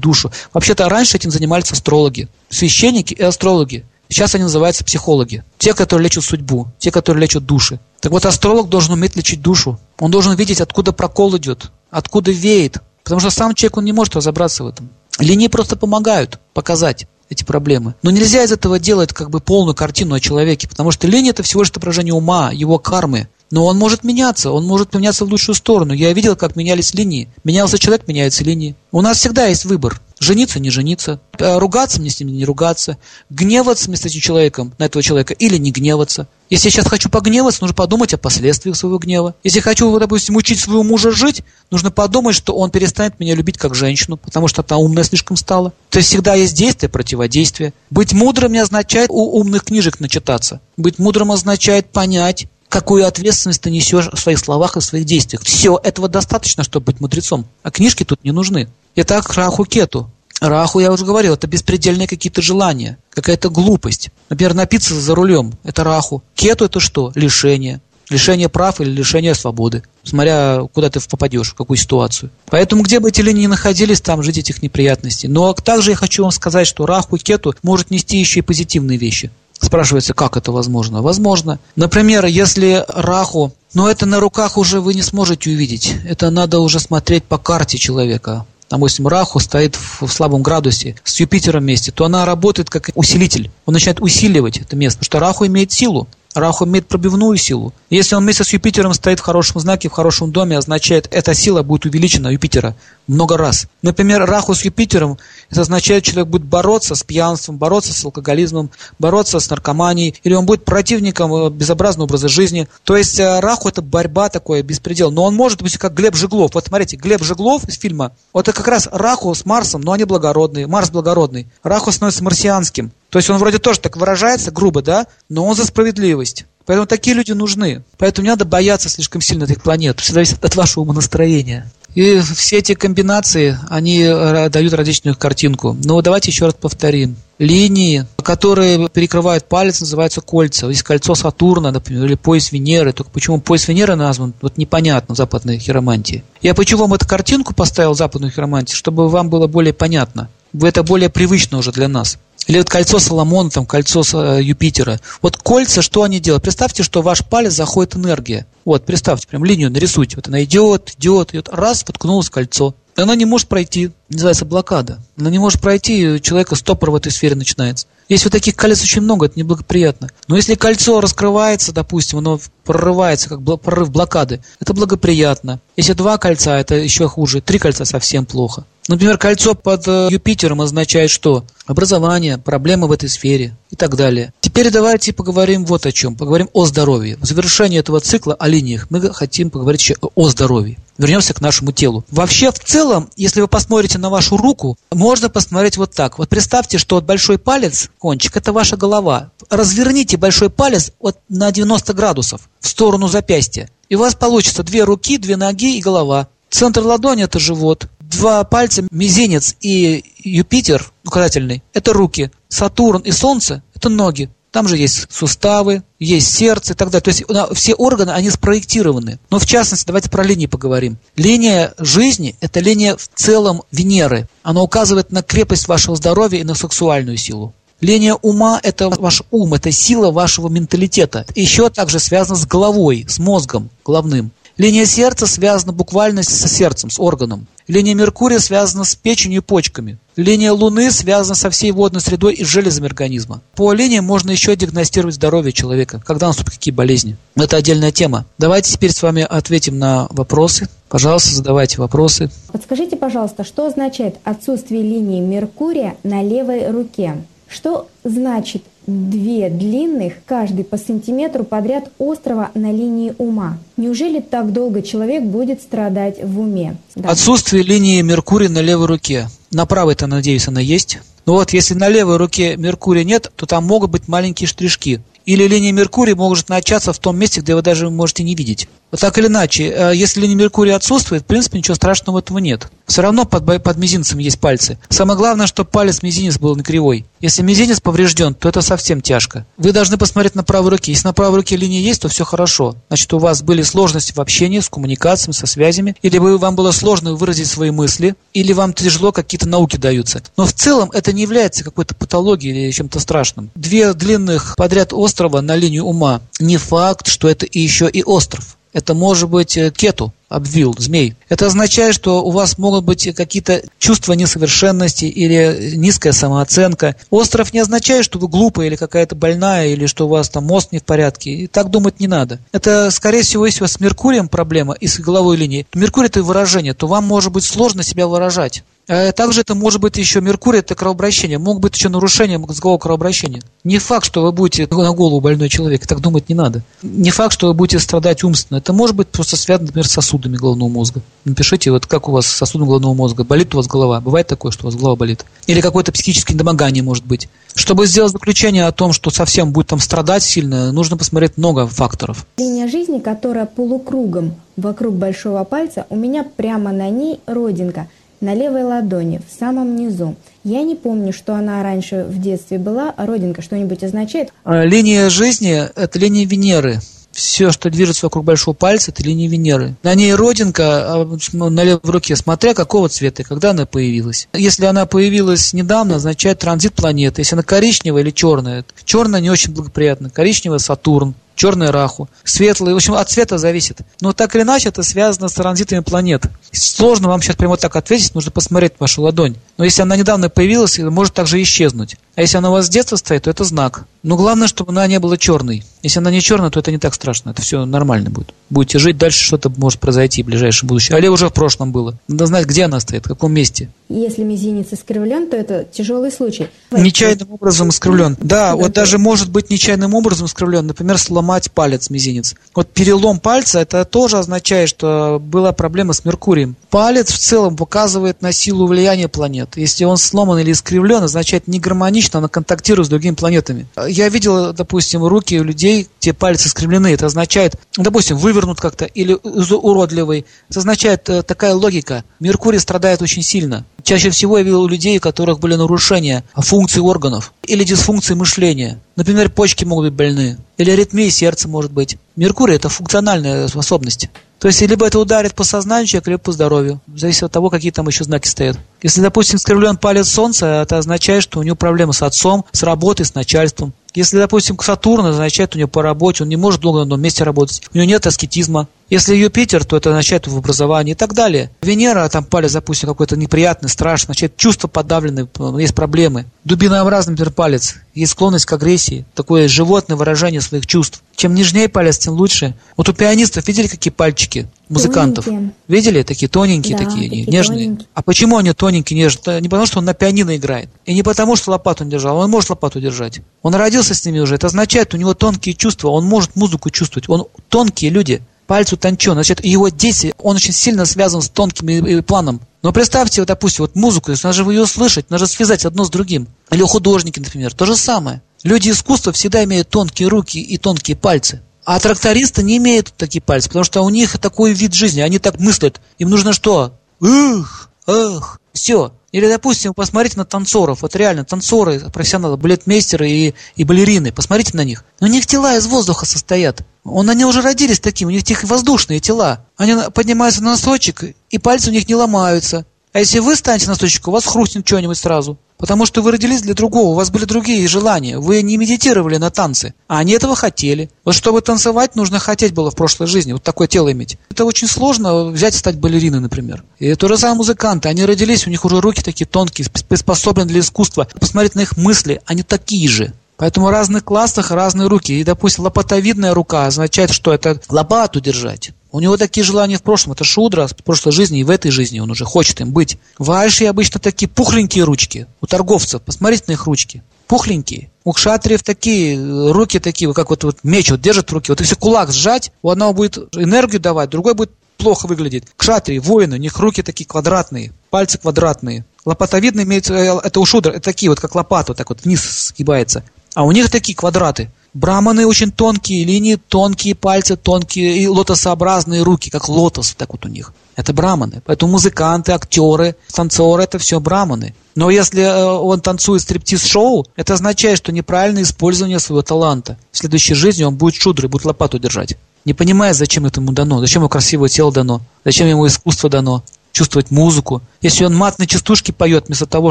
душу. Вообще-то раньше этим занимались астрологи, священники и астрологи. Сейчас они называются психологи. Те, которые лечат судьбу, те, которые лечат души. Так вот, астролог должен уметь лечить душу. Он должен видеть, откуда прокол идет, откуда веет. Потому что сам человек, он не может разобраться в этом. Линии просто помогают показать эти проблемы. Но нельзя из этого делать как бы полную картину о человеке, потому что лень это всего лишь отображение ума, его кармы. Но он может меняться, он может меняться в лучшую сторону. Я видел, как менялись линии. Менялся человек, меняются линии. У нас всегда есть выбор. Жениться, не жениться, э, ругаться мне с ним, не ругаться, гневаться мне с этим человеком, на этого человека, или не гневаться. Если я сейчас хочу погневаться, нужно подумать о последствиях своего гнева. Если хочу, допустим, учить своего мужа жить, нужно подумать, что он перестанет меня любить как женщину, потому что она умная слишком стала. То есть всегда есть действие, противодействие. Быть мудрым не означает у умных книжек начитаться. Быть мудрым означает понять, какую ответственность ты несешь в своих словах и в своих действиях. Все, этого достаточно, чтобы быть мудрецом. А книжки тут не нужны. Итак, Раху Кету. Раху, я уже говорил, это беспредельные какие-то желания, какая-то глупость. Например, напиться за рулем – это Раху. Кету – это что? Лишение. Лишение прав или лишение свободы, смотря куда ты попадешь, в какую ситуацию. Поэтому, где бы эти линии ни находились, там жить этих неприятностей. Но также я хочу вам сказать, что Раху и Кету может нести еще и позитивные вещи. Спрашивается, как это возможно? Возможно. Например, если Раху, но это на руках уже вы не сможете увидеть. Это надо уже смотреть по карте человека. Допустим, Раху стоит в слабом градусе с Юпитером вместе, то она работает как усилитель. Он начинает усиливать это место, потому что Раху имеет силу. Раху имеет пробивную силу. Если он вместе с Юпитером стоит в хорошем знаке, в хорошем доме, означает, эта сила будет увеличена Юпитера много раз. Например, Раху с Юпитером, это означает, человек будет бороться с пьянством, бороться с алкоголизмом, бороться с наркоманией, или он будет противником э, безобразного образа жизни. То есть э, Раху это борьба такое, беспредел. Но он может быть как Глеб Жеглов. Вот смотрите, Глеб Жеглов из фильма, вот это как раз Раху с Марсом, но они благородные. Марс благородный. Раху становится марсианским. То есть он вроде тоже так выражается грубо, да, но он за справедливость. Поэтому такие люди нужны. Поэтому не надо бояться слишком сильно этих планет. Все зависит от вашего умонастроения. И все эти комбинации, они э, дают различную картинку. Но давайте еще раз повторим. Линии, которые перекрывают палец, называются кольца. Есть кольцо Сатурна, например, или пояс Венеры. Только почему пояс Венеры назван, вот непонятно в западной хиромантии. Я почему вам эту картинку поставил в западную хиромантию, чтобы вам было более понятно. Это более привычно уже для нас. Или вот кольцо Соломона, там, кольцо э, Юпитера. Вот кольца, что они делают? Представьте, что в ваш палец заходит энергия. Вот, представьте, прям линию нарисуйте. Вот она идет, идет, идет. Раз, воткнулось кольцо. она не может пройти. Называется блокада. Она не может пройти, у человека стопор в этой сфере начинается. Если вот таких колец очень много, это неблагоприятно. Но если кольцо раскрывается, допустим, оно прорывается, как прорыв блокады, это благоприятно. Если два кольца, это еще хуже. Три кольца совсем плохо. Например, кольцо под э, Юпитером означает что? Образование, проблемы в этой сфере и так далее. Теперь давайте поговорим вот о чем. Поговорим о здоровье. В завершении этого цикла о линиях мы хотим поговорить еще о здоровье. Вернемся к нашему телу. Вообще, в целом, если вы посмотрите на вашу руку, можно посмотреть вот так. Вот представьте, что вот большой палец, кончик, это ваша голова. Разверните большой палец вот на 90 градусов в сторону запястья. И у вас получится две руки, две ноги и голова. Центр ладони – это живот. Два пальца, мизинец и Юпитер, указательный, это руки. Сатурн и Солнце – это ноги. Там же есть суставы, есть сердце и так далее. То есть все органы, они спроектированы. Но в частности, давайте про линии поговорим. Линия жизни – это линия в целом Венеры. Она указывает на крепость вашего здоровья и на сексуальную силу. Линия ума – это ваш ум, это сила вашего менталитета. Еще также связана с головой, с мозгом головным. Линия сердца связана буквально с сердцем, с органом. Линия Меркурия связана с печенью и почками. Линия Луны связана со всей водной средой и железами организма. По линии можно еще диагностировать здоровье человека, когда наступят какие болезни. Это отдельная тема. Давайте теперь с вами ответим на вопросы. Пожалуйста, задавайте вопросы. Подскажите, пожалуйста, что означает отсутствие линии Меркурия на левой руке? Что значит две длинных, каждый по сантиметру подряд острова на линии ума? Неужели так долго человек будет страдать в уме? Да. Отсутствие линии Меркурия на левой руке. На правой-то, надеюсь, она есть. Но вот если на левой руке Меркурия нет, то там могут быть маленькие штришки. Или линия Меркурия может начаться в том месте, где вы даже можете не видеть. Вот так или иначе, э, если линия Меркурия отсутствует, в принципе, ничего страшного этого нет. Все равно под, под мизинцем есть пальцы. Самое главное, чтобы палец мизинец был на кривой. Если мизинец поврежден, то это совсем тяжко. Вы должны посмотреть на правой руке. Если на правой руке линия есть, то все хорошо. Значит, у вас были сложности в общении, с коммуникациями, со связями. Или вам было сложно выразить свои мысли, или вам тяжело какие-то науки даются. Но в целом это не является какой-то патологией или чем-то страшным. Две длинных подряд острова на линию ума. Не факт, что это еще и остров это может быть э, кету, обвил, змей. Это означает, что у вас могут быть какие-то чувства несовершенности или низкая самооценка. Остров не означает, что вы глупая или какая-то больная, или что у вас там мозг не в порядке. И так думать не надо. Это, скорее всего, если у вас с Меркурием проблема и с головой линией, то Меркурий – это выражение, то вам может быть сложно себя выражать. Э, также это может быть еще Меркурий, это кровообращение. Могут быть еще нарушения мозгового кровообращения. Не факт, что вы будете на голову больной человек, так думать не надо. Не факт, что вы будете страдать умственно. Это может быть просто связано, например, с сосудами головного мозга. Напишите, вот как у вас с сосудом головного мозга. Болит у вас голова? Бывает такое, что у вас голова болит? Или какое-то психическое недомогание может быть? Чтобы сделать заключение о том, что совсем будет там страдать сильно, нужно посмотреть много факторов. Линия жизни, которая полукругом вокруг большого пальца, у меня прямо на ней родинка – на левой ладони, в самом низу. Я не помню, что она раньше в детстве была. Родинка что-нибудь означает? А, линия жизни – это линия Венеры. Все, что движется вокруг большого пальца, это линия Венеры. На ней родинка а, на левой руке, смотря какого цвета и когда она появилась. Если она появилась недавно, означает транзит планеты. Если она коричневая или черная, черная не очень благоприятно. Коричневая – Сатурн, черный раху, светлый, в общем, от цвета зависит. Но так или иначе это связано с транзитами планет. Сложно вам сейчас прямо так ответить, нужно посмотреть вашу ладонь. Но если она недавно появилась, может также исчезнуть. А если она у вас с детства стоит, то это знак. Но главное, чтобы она не была черной. Если она не черная, то это не так страшно, это все нормально будет. Будете жить, дальше что-то может произойти в ближайшем будущем. Але уже в прошлом было. Надо знать, где она стоит, в каком месте. Если мизинец искривлен, то это тяжелый случай. Нечаянным образом искривлен. Да, вот даже может быть нечаянным образом искривлен. Например, сломать палец мизинец. Вот перелом пальца, это тоже означает, что была проблема с Меркурием. Палец в целом показывает на силу влияния планет. Если он сломан или искривлен, означает не гармонично, она контактирует с другими планетами. Я видел, допустим, руки у людей, где пальцы искривлены. Это означает, допустим, вывернут как-то или уродливый. Это означает э, такая логика. Меркурий страдает очень сильно. Чаще всего я видел у людей, у которых были нарушения функций органов или дисфункции мышления. Например, почки могут быть больны, или аритмия сердца может быть. Меркурий – это функциональная способность. То есть, либо это ударит по сознанию человека, либо по здоровью. Зависит от того, какие там еще знаки стоят. Если, допустим, скривлен палец солнца, это означает, что у него проблемы с отцом, с работой, с начальством. Если, допустим, Сатурн означает у него по работе, он не может долго на одном месте работать, у него нет аскетизма. Если Юпитер, то это означает в образовании и так далее. Венера, там палец, допустим, какой-то неприятный, страшный, означает чувства подавлены, есть проблемы. Дубинообразный, например, палец, есть склонность к агрессии, такое животное выражение своих чувств. Чем нежнее палец, тем лучше. Вот у пианистов видели, какие пальчики музыкантов? Тоненькие. Видели? Такие тоненькие Да, такие, такие нежные. тоненькие. А почему они тоненькие, нежные? Не потому, что он на пианино играет. И не потому, что лопату не держал. Он может лопату держать. Он родился с ними уже. Это означает, у него тонкие чувства. Он может музыку чувствовать. Он тонкие люди. Пальц утончен. Значит, его дети, он очень сильно связан с тонким планом. Но представьте, вот, допустим, вот музыку, надо же ее слышать, надо же связать одно с другим. Или художники, например, то же самое. Люди искусства всегда имеют тонкие руки и тонкие пальцы. А трактористы не имеют такие пальцы, потому что у них такой вид жизни, они так мыслят. Им нужно что? Ух, эх, все. Или, допустим, посмотрите на танцоров. Вот реально, танцоры, профессионалы, балетмейстеры и, и балерины. Посмотрите на них. У них тела из воздуха состоят. Он, они уже родились такими, у них тех воздушные тела. Они поднимаются на носочек, и пальцы у них не ломаются. А если вы станете на носочек, у вас хрустнет что-нибудь сразу. Потому что вы родились для другого, у вас были другие желания. Вы не медитировали на танцы, а они этого хотели. Вот чтобы танцевать, нужно хотеть было в прошлой жизни, вот такое тело иметь. Это очень сложно взять и стать балериной, например. И то же самое музыканты. Они родились, у них уже руки такие тонкие, спос- приспособлены для искусства. Посмотреть на их мысли, они такие же. Поэтому в разных классах разные руки. И, допустим, лопатовидная рука означает, что это лопату держать. У него такие желания в прошлом. Это шудра в прошлой жизни и в этой жизни он уже хочет им быть. Вайши обычно такие пухленькие ручки. У торговцев. Посмотрите на их ручки. Пухленькие. У кшатриев такие э, руки такие, как вот, вот меч вот держит в руке. Вот если кулак сжать, у одного будет энергию давать, другой будет плохо выглядеть. Кшатрии, воины, у них руки такие квадратные, пальцы квадратные. Лопатовидные имеется, э, это у шудр, это такие вот, как лопата, вот так вот вниз сгибается. А у них такие квадраты. Браманы очень тонкие линии, тонкие пальцы, тонкие и лотосообразные руки, как лотос, так вот у них. Это браманы. Поэтому музыканты, актеры, танцоры – это все браманы. Но если э, он танцует стриптиз-шоу, это означает, что неправильное использование своего таланта. В следующей жизни он будет шудрой, будет лопату держать. Не понимая, зачем это ему дано, зачем ему красивое тело дано, зачем ему искусство дано, чувствовать музыку. Если он матные частушки поет вместо того,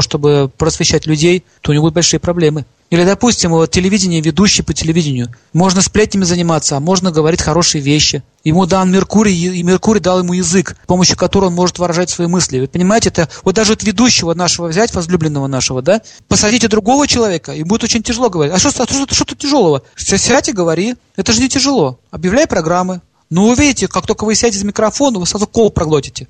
чтобы просвещать людей, то у него будут большие проблемы. Или, допустим, вот телевидение, ведущий по телевидению. Можно сплетнями заниматься, а можно говорить хорошие вещи. Ему дан Меркурий, и Меркурий дал ему язык, с помощью которого он может выражать свои мысли. Вы понимаете, это вот даже вот ведущего нашего взять, возлюбленного нашего, да, посадите другого человека, и будет очень тяжело говорить. А что, а что, что тут тяжелого? Сядь и говори. Это же не тяжело. Объявляй программы. Но увидите, как только вы сядете за микрофон, вы сразу кол проглотите.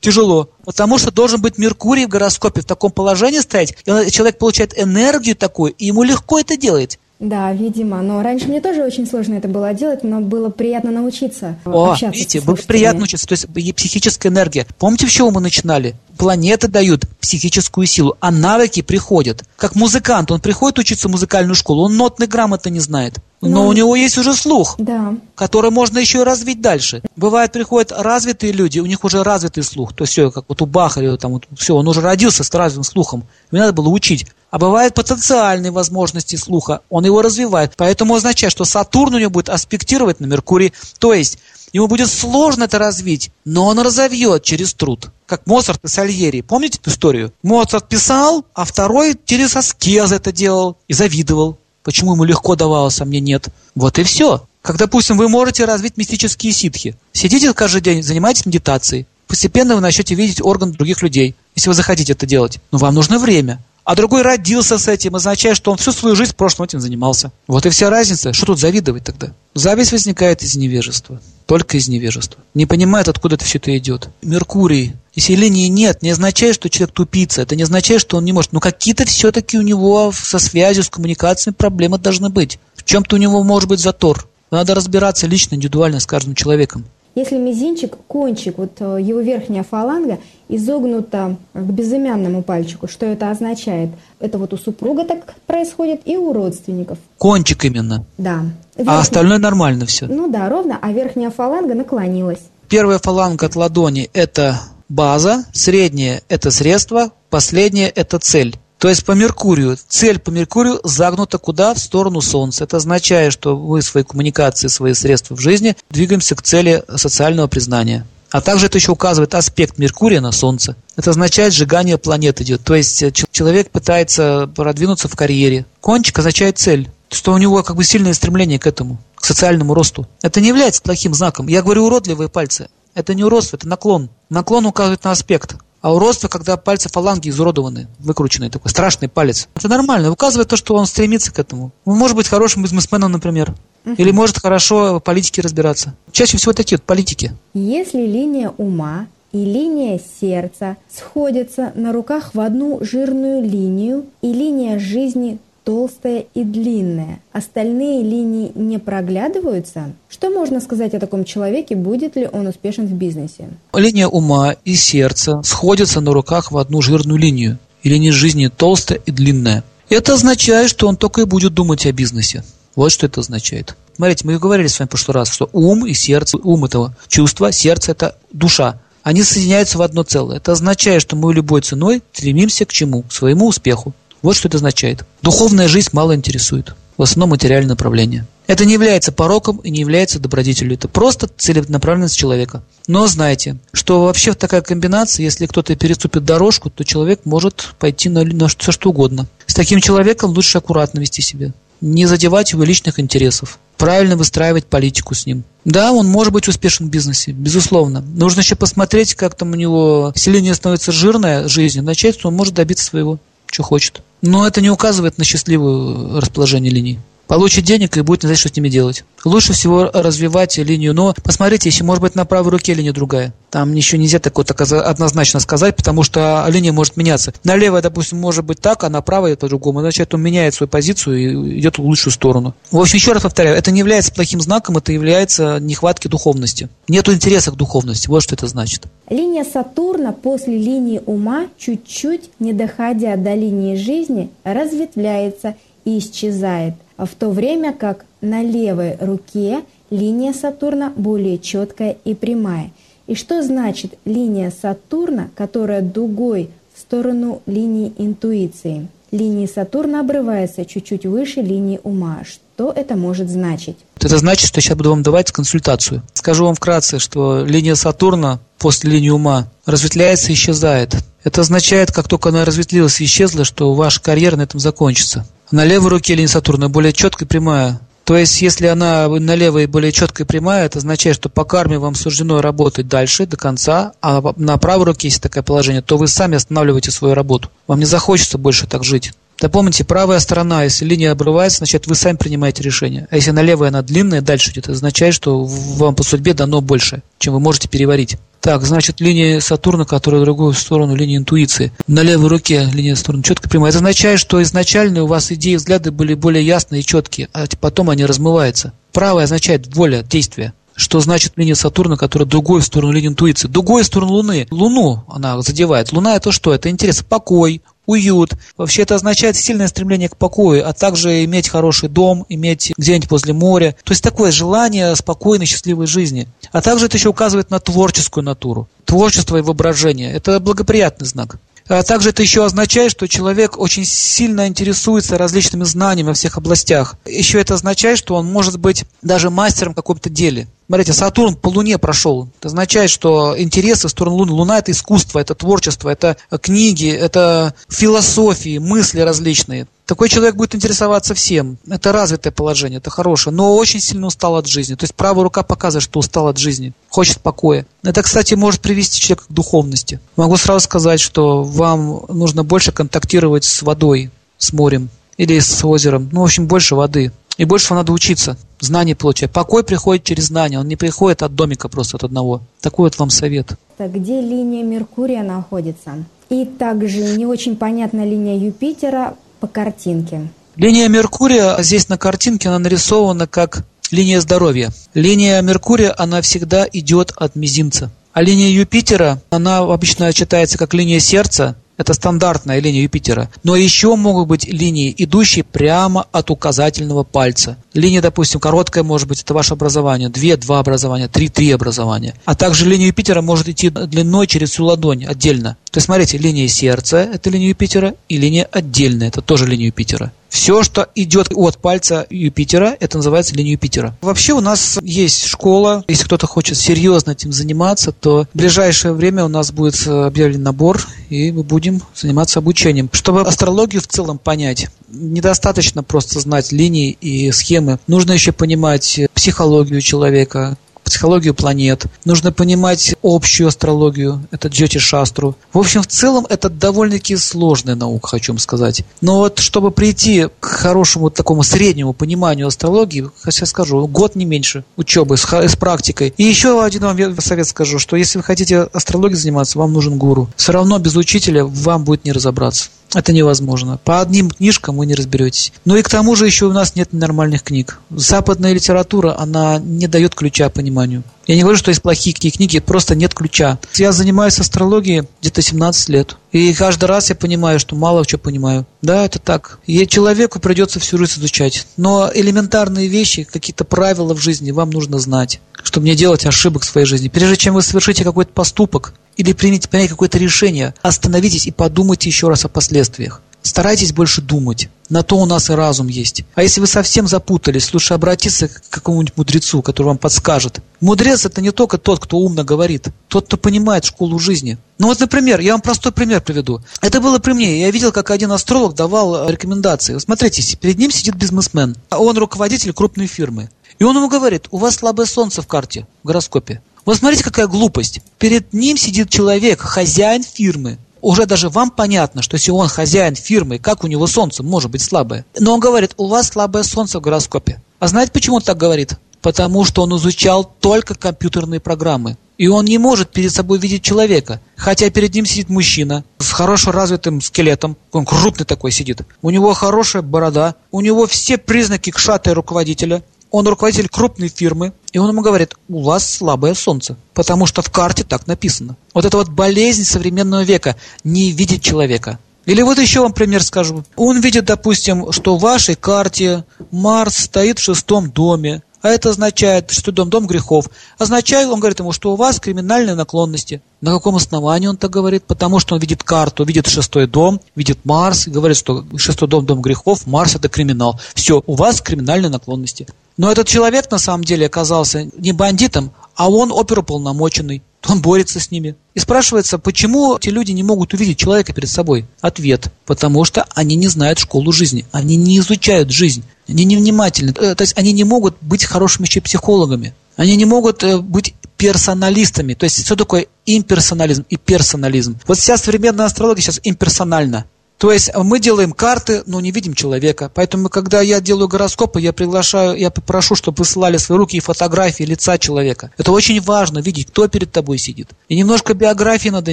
Тяжело. Потому что должен быть Меркурий в гороскопе в таком положении стоять, и человек получает энергию такую, и ему легко это делать. Да, видимо. Но раньше мне тоже очень сложно это было делать, но было приятно научиться О, общаться видите, было приятно учиться. То есть психическая энергия. Помните, с чего мы начинали? Планеты дают психическую силу, а навыки приходят. Как музыкант, он приходит учиться в музыкальную школу, он нотной грамоты не знает. Но Ну. у него есть уже слух. Да. который можно еще и развить дальше. Бывает, приходят развитые люди, у них уже развитый слух. То есть все, как вот у Баха, или там, вот, все, он уже родился с развитым слухом. Его надо было учить. А бывают потенциальные возможности слуха, он его развивает. Поэтому означает, что Сатурн у него будет аспектировать на Меркурий. То есть ему будет сложно это развить, но он разовьет через труд. Как Моцарт и Сальери. Помните эту историю? Моцарт писал, а второй через аскез это делал и завидовал. Почему ему легко давалось, а мне нет? Вот и все. Как, допустим, вы можете развить мистические ситхи. Сидите каждый день, занимайтесь медитацией. Постепенно вы начнете видеть орган других людей, если вы захотите это делать. Но вам нужно время. А другой родился с этим, означает, что он всю свою жизнь в прошлом этим занимался. Вот и вся разница. Что тут завидовать тогда? Зависть возникает из невежества. Только из невежества. Не понимает, откуда это все это идет. Меркурий. Если линии нет, не означает, что человек тупица. Это не означает, что он не может. Но какие-то все-таки у него со связью, с коммуникациями проблемы должны быть. В чем-то у него может быть затор. Надо разбираться лично, индивидуально с каждым человеком. Если мизинчик, кончик, вот э, его верхняя фаланга изогнута к безымянному пальчику, что это означает? Это вот у супруга так происходит и у родственников. Кончик именно. Да. А Верхняя- остальное нормально все. Ну да, ровно, а верхняя фаланга наклонилась. Первая фаланга от ладони – это база, средняя – это средство, последняя – это цель. То есть по Меркурию, цель по Меркурию загнута куда? В сторону Солнца. Это означает, что мы свои коммуникации, свои средства в жизни двигаемся к цели социального признания. А также это еще указывает аспект Меркурия на Солнце. Это означает сжигание планет идет. То есть э, человек пытается продвинуться в карьере. Кончик означает цель. что у него как бы сильное стремление к этому, к социальному росту. Это не является плохим знаком. Я говорю уродливые пальцы. Это не уродство, это наклон. Наклон указывает на аспект. А уродство, когда пальцы фаланги изуродованы, выкрученный такой страшный палец. Это нормально, указывает то, что он стремится к этому. Он может быть хорошим бизнесменом, например. Или может хорошо в политике разбираться. Чаще всего такие вот политики. Если линия ума и линия сердца сходятся на руках в одну жирную линию, и линия жизни толстая и длинная. Остальные линии не проглядываются? Что можно сказать о таком человеке, будет ли он успешен в бизнесе? Линия ума и сердца сходятся на руках в одну жирную линию. И линия жизни толстая и длинная. Это означает, что он только и будет думать о бизнесе. Вот что это означает. Смотрите, мы говорили с вами в прошлый раз, что ум и сердце, ум это чувство, сердце это душа. Они соединяются в одно целое. Это означает, что мы любой ценой стремимся к чему? К своему успеху. Вот что это означает. Духовная жизнь мало интересует. В основном материальное направление. Это не является пороком и не является добродетелью. Это просто целенаправленность человека. Но знайте, что вообще такая комбинация, если кто-то переступит дорожку, то человек может пойти на, на все что угодно. С таким человеком лучше аккуратно вести себя. Не задевать его личных интересов. Правильно выстраивать политику с ним. Да, он может быть успешен в бизнесе, безусловно. Нужно еще посмотреть, как там у него селение становится жирное жизнью, начать, что он может добиться своего что хочет. Но это не указывает на счастливое расположение линий. Получит денег и будет не знать, что с ними делать. Лучше всего развивать линию. Но посмотрите, если может быть на правой руке линия другая. Там еще нельзя так однозначно сказать, потому что линия может меняться. На левой, допустим, может быть так, а на правой по-другому. Значит, он меняет свою позицию и идет в лучшую сторону. В общем, еще раз повторяю, это не является плохим знаком, это является нехваткой духовности. Нету интереса к духовности. Вот что это значит. Линия Сатурна после линии ума, чуть-чуть не доходя до линии жизни, разветвляется и исчезает в то время как на левой руке линия Сатурна более четкая и прямая. И что значит линия Сатурна, которая дугой в сторону линии интуиции? Линия Сатурна обрывается чуть-чуть выше линии ума. Что это может значить? Это значит, что сейчас буду вам давать консультацию. Скажу вам вкратце, что линия Сатурна после линии ума разветвляется и исчезает. Это означает, как только она разветвилась и исчезла, что ваша карьера на этом закончится. На левой руке линия Сатурна более четкая и прямая. То есть, если она на левой более четкая и прямая, это означает, что по карме вам суждено работать дальше, до конца, а на правой руке, если такое положение, то вы сами останавливаете свою работу. Вам не захочется больше так жить. Да помните, правая сторона, если линия обрывается, значит, вы сами принимаете решение. А если на она длинная, дальше идет, это означает, что вам по судьбе дано больше, чем вы можете переварить. Так, значит, линия Сатурна, которая в другую сторону, линия интуиции. На левой руке линия Сатурна четко прямая. Это означает, что изначально у вас идеи и взгляды были более ясные и четкие, а потом они размываются. Правая означает воля, действие что значит линия Сатурна, которая другой в сторону линии интуиции. Другой в сторону Луны. Луну она задевает. Луна это что? Это интерес, покой, уют. Вообще это означает сильное стремление к покою, а также иметь хороший дом, иметь где-нибудь возле моря. То есть такое желание спокойной, счастливой жизни. А также это еще указывает на творческую натуру. Творчество и воображение. Это благоприятный знак. А также это еще означает, что человек очень сильно интересуется различными знаниями во всех областях. Еще это означает, что он может быть даже мастером в каком-то деле. Смотрите, Сатурн по Луне прошел. Это означает, что интересы в сторону Луны. Луна – это искусство, это творчество, это книги, это философии, мысли различные. Такой человек будет интересоваться всем. Это развитое положение, это хорошее, но очень сильно устал от жизни. То есть правая рука показывает, что устал от жизни, хочет покоя. Это, кстати, может привести человека к духовности. Могу сразу сказать, что вам нужно больше контактировать с водой, с морем или с озером. Ну, в общем, больше воды. И больше вам надо учиться, знания получать. Покой приходит через знания, он не приходит от домика просто от одного. Такой вот вам совет. Так где линия Меркурия находится? И также не очень понятна линия Юпитера по картинке. Линия Меркурия здесь на картинке, она нарисована как линия здоровья. Линия Меркурия, она всегда идет от мизинца. А линия Юпитера, она обычно читается как линия сердца, это стандартная линия Юпитера. Но еще могут быть линии, идущие прямо от указательного пальца. Линия, допустим, короткая может быть, это ваше образование. Две, два образования, три, три образования. А также линия Юпитера может идти длиной через всю ладонь отдельно. То есть, смотрите, линия сердца – это линия Юпитера, и линия отдельная – это тоже линия Юпитера. Все, что идет от пальца Юпитера, это называется линия Юпитера. Вообще у нас есть школа. Если кто-то хочет серьезно этим заниматься, то в ближайшее время у нас будет объявлен набор, и мы будем заниматься обучением. Чтобы астрологию в целом понять, недостаточно просто знать линии и схемы. Нужно еще понимать психологию человека, психологию планет, нужно понимать общую астрологию, это Джоти Шастру. В общем, в целом это довольно-таки сложная наука, хочу вам сказать. Но вот чтобы прийти к хорошему такому среднему пониманию астрологии, я скажу, год не меньше учебы с, с практикой. И еще один вам совет скажу, что если вы хотите астрологией заниматься, вам нужен гуру. Все равно без учителя вам будет не разобраться. Это невозможно. По одним книжкам вы не разберетесь. Ну и к тому же еще у нас нет нормальных книг. Западная литература, она не дает ключа пониманию. Я не говорю, что есть плохие книги, просто нет ключа. Я занимаюсь астрологией где-то 17 лет. И каждый раз я понимаю, что мало что понимаю. Да, это так. И человеку придется всю жизнь изучать. Но элементарные вещи, какие-то правила в жизни вам нужно знать, чтобы не делать ошибок в своей жизни. Прежде чем вы совершите какой-то поступок, или примите принять какое-то решение, остановитесь и подумайте еще раз о последствиях. Старайтесь больше думать. На то у нас и разум есть. А если вы совсем запутались, лучше обратиться к какому-нибудь мудрецу, который вам подскажет. Мудрец это не только тот, кто умно говорит, тот, кто понимает школу жизни. Ну вот, например, я вам простой пример приведу. Это было при мне. Я видел, как один астролог давал рекомендации. Смотрите, перед ним сидит бизнесмен. Он руководитель крупной фирмы. И он ему говорит, у вас слабое солнце в карте, в гороскопе. Вот смотрите, какая глупость. Перед ним сидит человек, хозяин фирмы. Уже даже вам понятно, что если он хозяин фирмы, как у него солнце может быть слабое. Но он говорит, у вас слабое солнце в гороскопе. А знаете, почему он так говорит? Потому что он изучал только компьютерные программы. И он не может перед собой видеть человека. Хотя перед ним сидит мужчина с хорошо развитым скелетом. Он крупный такой сидит. У него хорошая борода. У него все признаки кшата руководителя он руководитель крупной фирмы, и он ему говорит, у вас слабое солнце, потому что в карте так написано. Вот это вот болезнь современного века, не видеть человека. Или вот еще вам пример скажу. Он видит, допустим, что в вашей карте Марс стоит в шестом доме, а это означает, что дом – дом грехов. Означает, он говорит ему, что у вас криминальные наклонности. На каком основании он так говорит? Потому что он видит карту, видит шестой дом, видит Марс, говорит, что шестой дом – дом грехов, Марс – это криминал. Все, у вас криминальные наклонности. Но этот человек на самом деле оказался не бандитом, а он оперуполномоченный. Он борется с ними. И спрашивается, почему эти люди не могут увидеть человека перед собой? Ответ. Потому что они не знают школу жизни. Они не изучают жизнь. Они не внимательны. Э, то есть они не могут быть хорошими еще психологами. Они не могут э, быть персоналистами. То есть что такое имперсонализм и персонализм? Вот вся современная астрология сейчас имперсональна. То есть мы делаем карты, но не видим человека. Поэтому, когда я делаю гороскопы, я приглашаю, я попрошу, чтобы высылали свои руки и фотографии лица человека. Это очень важно, видеть, кто перед тобой сидит. И немножко биографии надо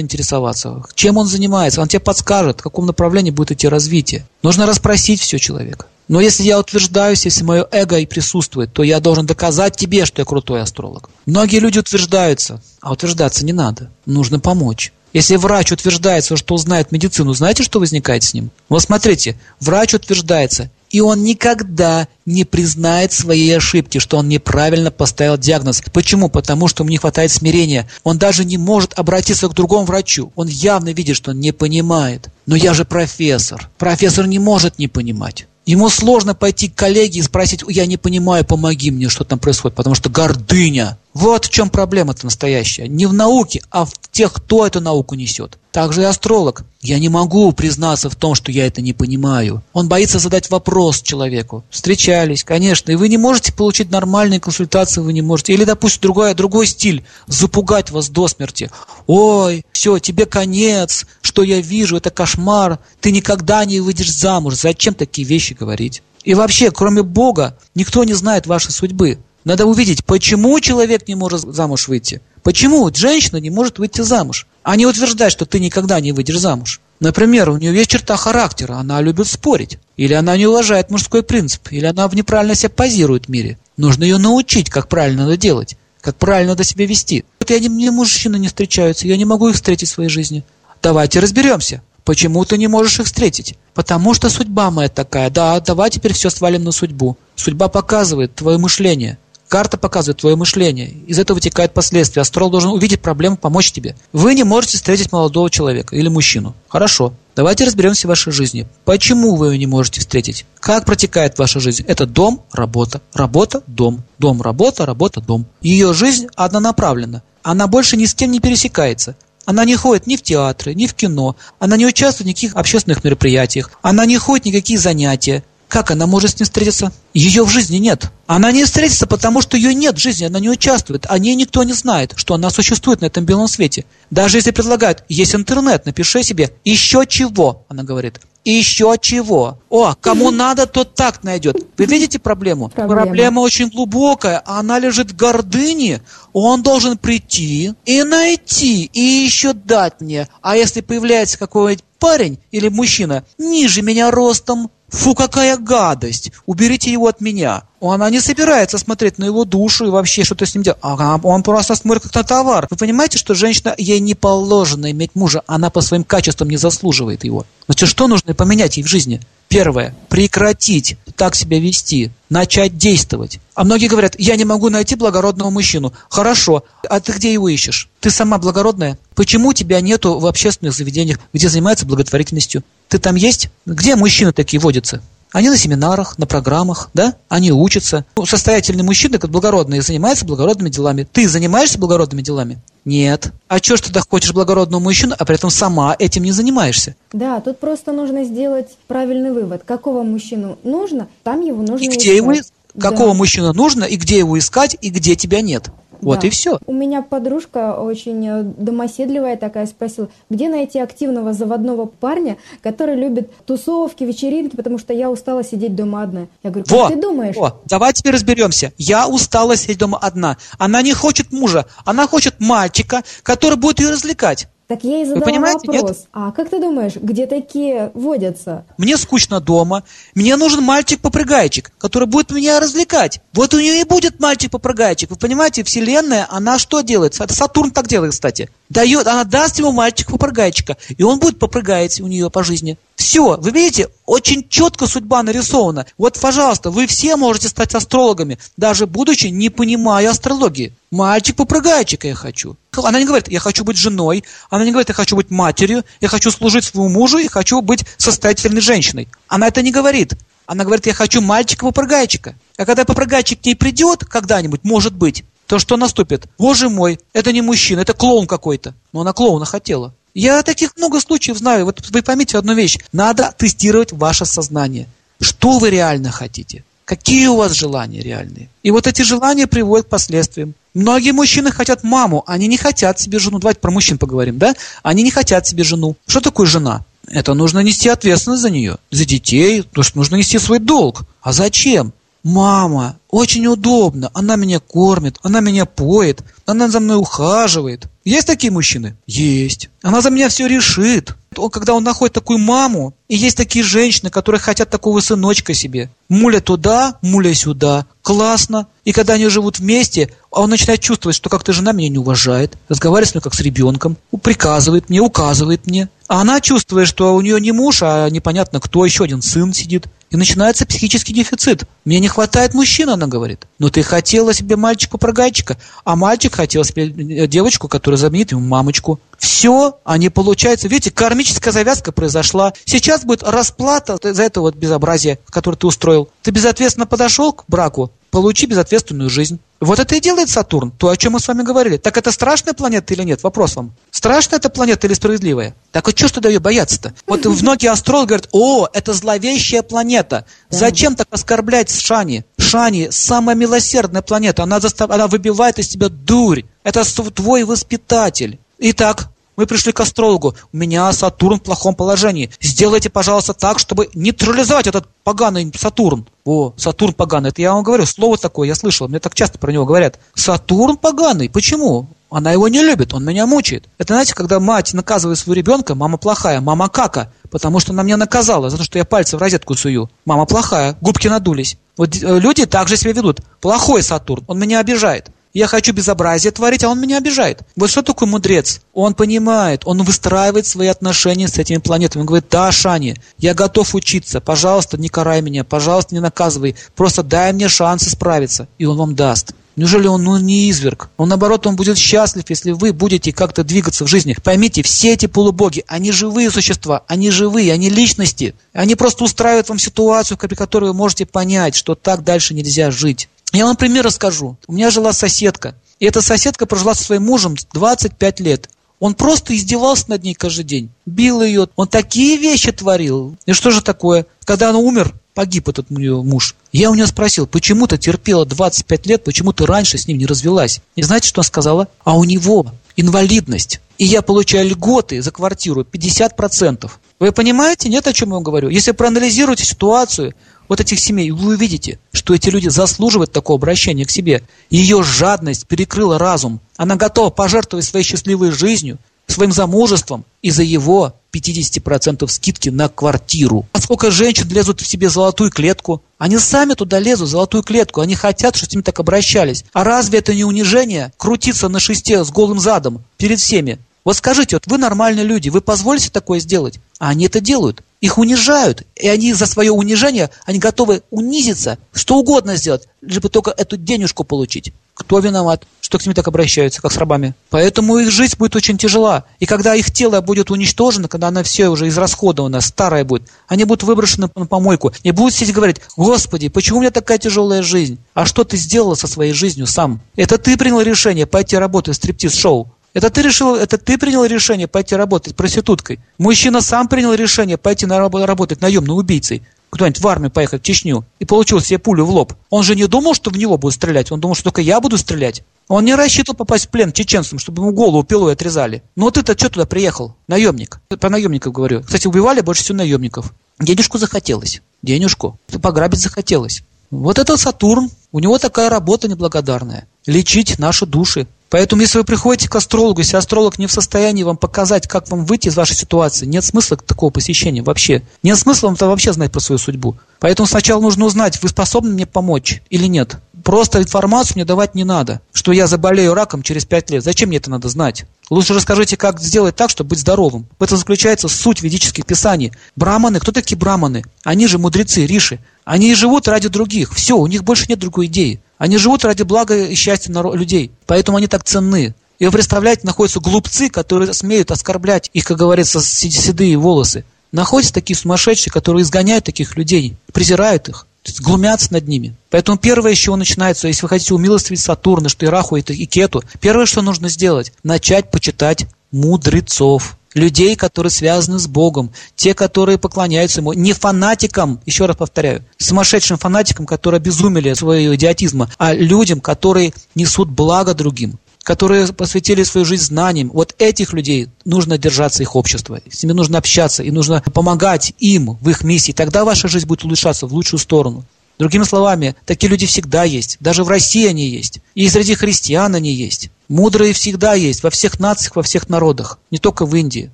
интересоваться. Чем он занимается, он тебе подскажет, в каком направлении будет идти развитие. Нужно расспросить все человека. Но если я утверждаюсь, если мое эго и присутствует, то я должен доказать тебе, что я крутой астролог. Многие люди утверждаются, а утверждаться не надо. Нужно помочь. Если врач утверждается, что знает медицину, знаете, что возникает с ним? Вот смотрите, врач утверждается, и он никогда не признает своей ошибки, что он неправильно поставил диагноз. Почему? Потому что ему не хватает смирения. Он даже не может обратиться к другому врачу. Он явно видит, что он не понимает. Но я же профессор. Профессор не может не понимать. Ему сложно пойти к коллеге и спросить, я не понимаю, помоги мне, что там происходит, потому что гордыня. Вот в чем проблема-то настоящая. Не в науке, а в тех, кто эту науку несет. Также и астролог. Я не могу признаться в том, что я это не понимаю. Он боится задать вопрос человеку. Встречались, конечно, и вы не можете получить нормальные консультации, вы не можете. Или, допустим, другой, другой стиль. Запугать вас до смерти. Ой, все, тебе конец. Что я вижу, это кошмар. Ты никогда не выйдешь замуж. Зачем такие вещи говорить? И вообще, кроме Бога, никто не знает вашей судьбы. Надо увидеть, почему человек не может замуж выйти. Почему женщина не может выйти замуж? А не утверждать, что ты никогда не выйдешь замуж. Например, у нее есть черта характера, она любит спорить. Или она не уважает мужской принцип, или она неправильно себя позирует в мире. Нужно ее научить, как правильно надо делать, как правильно надо себя вести. Вот я не, мне мужчины не встречаются, я не могу их встретить в своей жизни. Давайте разберемся. Почему ты не можешь их встретить? Потому что судьба моя такая. Да, давай теперь все свалим на судьбу. Судьба показывает твое мышление Карта показывает твое мышление. Из этого вытекает последствия. Астролог должен увидеть проблему, помочь тебе. Вы не можете встретить молодого человека или мужчину. Хорошо. Давайте разберемся в вашей жизни. Почему вы ее не можете встретить? Как протекает ваша жизнь? Это дом, работа, работа, дом. Дом, работа, работа, дом. Ее жизнь однонаправлена. Она больше ни с кем не пересекается. Она не ходит ни в театры, ни в кино. Она не участвует в никаких общественных мероприятиях. Она не ходит в никакие занятия. Как она может с ним встретиться? Ее в жизни нет. Она не встретится, потому что ее нет в жизни, она не участвует. О ней никто не знает, что она существует на этом белом свете. Даже если предлагают, есть интернет, напиши себе еще чего, она говорит. Еще чего? О, кому надо, тот так найдет. Вы видите проблему? Проблема. Проблема очень глубокая. Она лежит в гордыне. Он должен прийти и найти, и еще дать мне. А если появляется какой-нибудь парень или мужчина ниже меня ростом, Фу, какая гадость! Уберите его от меня. Она не собирается смотреть на его душу и вообще что-то с ним делать. А он просто смотрит как на товар. Вы понимаете, что женщина, ей не положено иметь мужа. Она по своим качествам не заслуживает его. Значит, что нужно поменять ей в жизни? Первое. Прекратить так себя вести. Начать действовать. А многие говорят, я не могу найти благородного мужчину. Хорошо. А ты где его ищешь? Ты сама благородная? Почему тебя нету в общественных заведениях, где занимаются благотворительностью? Ты там есть? Где мужчины такие водятся? Они на семинарах, на программах, да? Они учатся. Ну, состоятельный мужчина, как благородный, занимается благородными делами. Ты занимаешься благородными делами? Нет. А что ж ты хочешь благородного мужчину, а при этом сама этим не занимаешься? Да, тут просто нужно сделать правильный вывод. Какого мужчину нужно, там его нужно И где искать. его, какого Да. мужчину нужно, и где его искать, и где тебя нет. Вот Да. и все. У меня подружка очень э, домоседливая такая спросила, где найти активного заводного парня, который любит тусовки, вечеринки, потому что я устала сидеть дома одна. Я говорю, как Во, ты думаешь? во, давай теперь разберемся. Я устала сидеть дома одна. Она не хочет мужа, она хочет мальчика, который будет ее развлекать. Так я ей задала понимаете, нет? вопрос. А как ты думаешь, где такие водятся? Мне скучно дома. Мне нужен мальчик-попрыгайчик, который будет меня развлекать. Вот у нее и будет мальчик-попрыгайчик. Вы понимаете, Вселенная, она что делает? Это Сатурн так делает, кстати. Дает, она даст ему мальчик-попрыгайчика, и он будет попрыгать у нее по жизни. Все, вы видите, очень четко судьба нарисована. Вот, пожалуйста, вы все можете стать астрологами, даже будучи не понимая астрологии. Мальчик-попрыгайчика я хочу. Она не говорит, я хочу быть женой, она не говорит, я хочу быть матерью, я хочу служить своему мужу и хочу быть состоятельной женщиной. Она это не говорит. Она говорит, я хочу мальчика-попрыгайчика. А когда попрыгайчик к ней придет когда-нибудь, может быть, то что наступит? Боже мой, это не мужчина, это клоун какой-то. Но она клоуна хотела. Я таких много случаев знаю. Вот вы поймите одну вещь. Надо тестировать ваше сознание. Что вы реально хотите? Какие у вас желания реальные? И вот эти желания приводят к последствиям. Многие мужчины хотят маму, они не хотят себе жену. Давайте про мужчин поговорим, да? Они не хотят себе жену. Что такое жена? Это нужно нести ответственность за нее, за детей, то есть нужно нести свой долг. А зачем? Мама, очень удобно, она меня кормит, она меня поет, она за мной ухаживает. Есть такие мужчины? Есть. Она за меня все решит. Он, когда он находит такую маму, и есть такие женщины, которые хотят такого сыночка себе. Муля туда, муля сюда. Классно. И когда они живут вместе, а он начинает чувствовать, что как-то жена меня не уважает, разговаривает с мной как с ребенком, приказывает мне, указывает мне. А она чувствует, что у нее не муж, а непонятно кто, еще один сын сидит. И начинается психический дефицит. Мне не хватает мужчин, она говорит. Но ты хотела себе мальчика-прогайчика, а мальчик хотел себе э, девочку, которая заменит ему мамочку. Все, а не получается. Видите, кармическая завязка произошла. Сейчас будет расплата за это вот безобразие, которое ты устроил. Ты безответственно подошел к браку, получи безответственную жизнь. Вот это и делает Сатурн, то, о чем мы с вами говорили. Так это страшная планета или нет? Вопрос вам. Страшная эта планета или справедливая? Так вот что ж тогда ее бояться-то? Вот многие астрологи говорят, о, это зловещая планета. Зачем так оскорблять Шани? Шани самая милосердная планета. Она, застав... она выбивает из тебя дурь. Это твой воспитатель. Итак, мы пришли к астрологу. У меня Сатурн в плохом положении. Сделайте, пожалуйста, так, чтобы нейтрализовать этот поганый Сатурн. О, Сатурн поганый. Это я вам говорю, слово такое, я слышал. Мне так часто про него говорят. Сатурн поганый. Почему? Она его не любит, он меня мучает. Это, знаете, когда мать наказывает своего ребенка, мама плохая, мама кака, потому что она меня наказала за то, что я пальцы в розетку сую. Мама плохая, губки надулись. Вот э, люди так же себя ведут. Плохой Сатурн, он меня обижает. Я хочу безобразие творить, а он меня обижает. Вот что такое мудрец? Он понимает, он выстраивает свои отношения с этими планетами. Он говорит, да, Шани, я готов учиться, пожалуйста, не карай меня, пожалуйста, не наказывай, просто дай мне шанс исправиться. И он вам даст. Неужели он ну, не изверг? Он, наоборот, он будет счастлив, если вы будете как-то двигаться в жизни. Поймите, все эти полубоги, они живые существа, они живые, они личности. Они просто устраивают вам ситуацию, при которой вы можете понять, что так дальше нельзя жить. Я вам пример расскажу. У меня жила соседка. И эта соседка прожила со своим мужем 25 лет. Он просто издевался над ней каждый день, бил ее. Он такие вещи творил. И что же такое? Когда он умер, погиб этот муж. Я у нее спросил, почему ты терпела 25 лет, почему ты раньше с ним не развелась? И знаете, что она сказала? А у него инвалидность. И я получаю льготы за квартиру 50%. Вы понимаете, нет, о чем я вам говорю? Если проанализируете ситуацию, вот этих семей, вы увидите, что эти люди заслуживают такого обращения к себе. Ее жадность перекрыла разум. Она готова пожертвовать своей счастливой жизнью, своим замужеством из-за его 50% скидки на квартиру. А сколько женщин лезут в себе золотую клетку? Они сами туда лезут, золотую клетку. Они хотят, чтобы с ними так обращались. А разве это не унижение? Крутиться на шесте с голым задом перед всеми. Вот скажите, вот вы нормальные люди, вы позволите такое сделать? А они это делают. Их унижают. И они за свое унижение, они готовы унизиться, что угодно сделать, лишь бы только эту денежку получить. Кто виноват, что к ним так обращаются, как с рабами? Поэтому их жизнь будет очень тяжела. И когда их тело будет уничтожено, когда она все уже израсходована, старая будет, они будут выброшены на помойку и будут сидеть говорить, Господи, почему у меня такая тяжелая жизнь? А что ты сделала со своей жизнью сам? Это ты принял решение пойти работать в стриптиз-шоу. Это ты решил, это ты принял решение пойти работать проституткой. Мужчина сам принял решение пойти на работу, работать наемным убийцей. Куда-нибудь в армию поехать, в Чечню. И получил себе пулю в лоб. Он же не думал, что в него будут стрелять. Он думал, что только я буду стрелять. Он не рассчитывал попасть в плен чеченцам, чтобы ему голову пилой отрезали. Ну вот ты-то что туда приехал? Наемник. Про наемников говорю. Кстати, убивали больше всего наемников. Денежку захотелось. Денежку. Пограбить захотелось. Вот этот Сатурн, у него такая работа неблагодарная. Лечить наши души. Поэтому, если вы приходите к астрологу, если астролог не в состоянии вам показать, как вам выйти из вашей ситуации, нет смысла такого посещения вообще. Нет смысла вам вообще знать про свою судьбу. Поэтому сначала нужно узнать, вы способны мне помочь или нет. Просто информацию мне давать не надо, что я заболею раком через 5 лет. Зачем мне это надо знать? Лучше расскажите, как сделать так, чтобы быть здоровым. В этом заключается суть ведических писаний. Браманы, кто такие браманы? Они же мудрецы, риши. Они живут ради других. Все, у них больше нет другой идеи. Они живут ради блага и счастья людей. Поэтому они так ценны. И вы представляете, находятся глупцы, которые смеют оскорблять их, как говорится, седые волосы. Находятся такие сумасшедшие, которые изгоняют таких людей, презирают их, глумятся над ними. Поэтому первое, с чего начинается, если вы хотите умилостивить Сатурна, что и Раху, и Кету, первое, что нужно сделать, начать почитать мудрецов людей, которые связаны с Богом, те, которые поклоняются Ему, не фанатикам, еще раз повторяю, сумасшедшим фанатикам, которые обезумели своего идиотизма, а людям, которые несут благо другим, которые посвятили свою жизнь знаниям. Вот этих людей нужно держаться их общества, с ними нужно общаться, и нужно помогать им в их миссии. Тогда ваша жизнь будет улучшаться в лучшую сторону. Другими словами, такие люди всегда есть. Даже в России они есть. И среди христиан они есть. Мудрые всегда есть. Во всех нациях, во всех народах. Не только в Индии.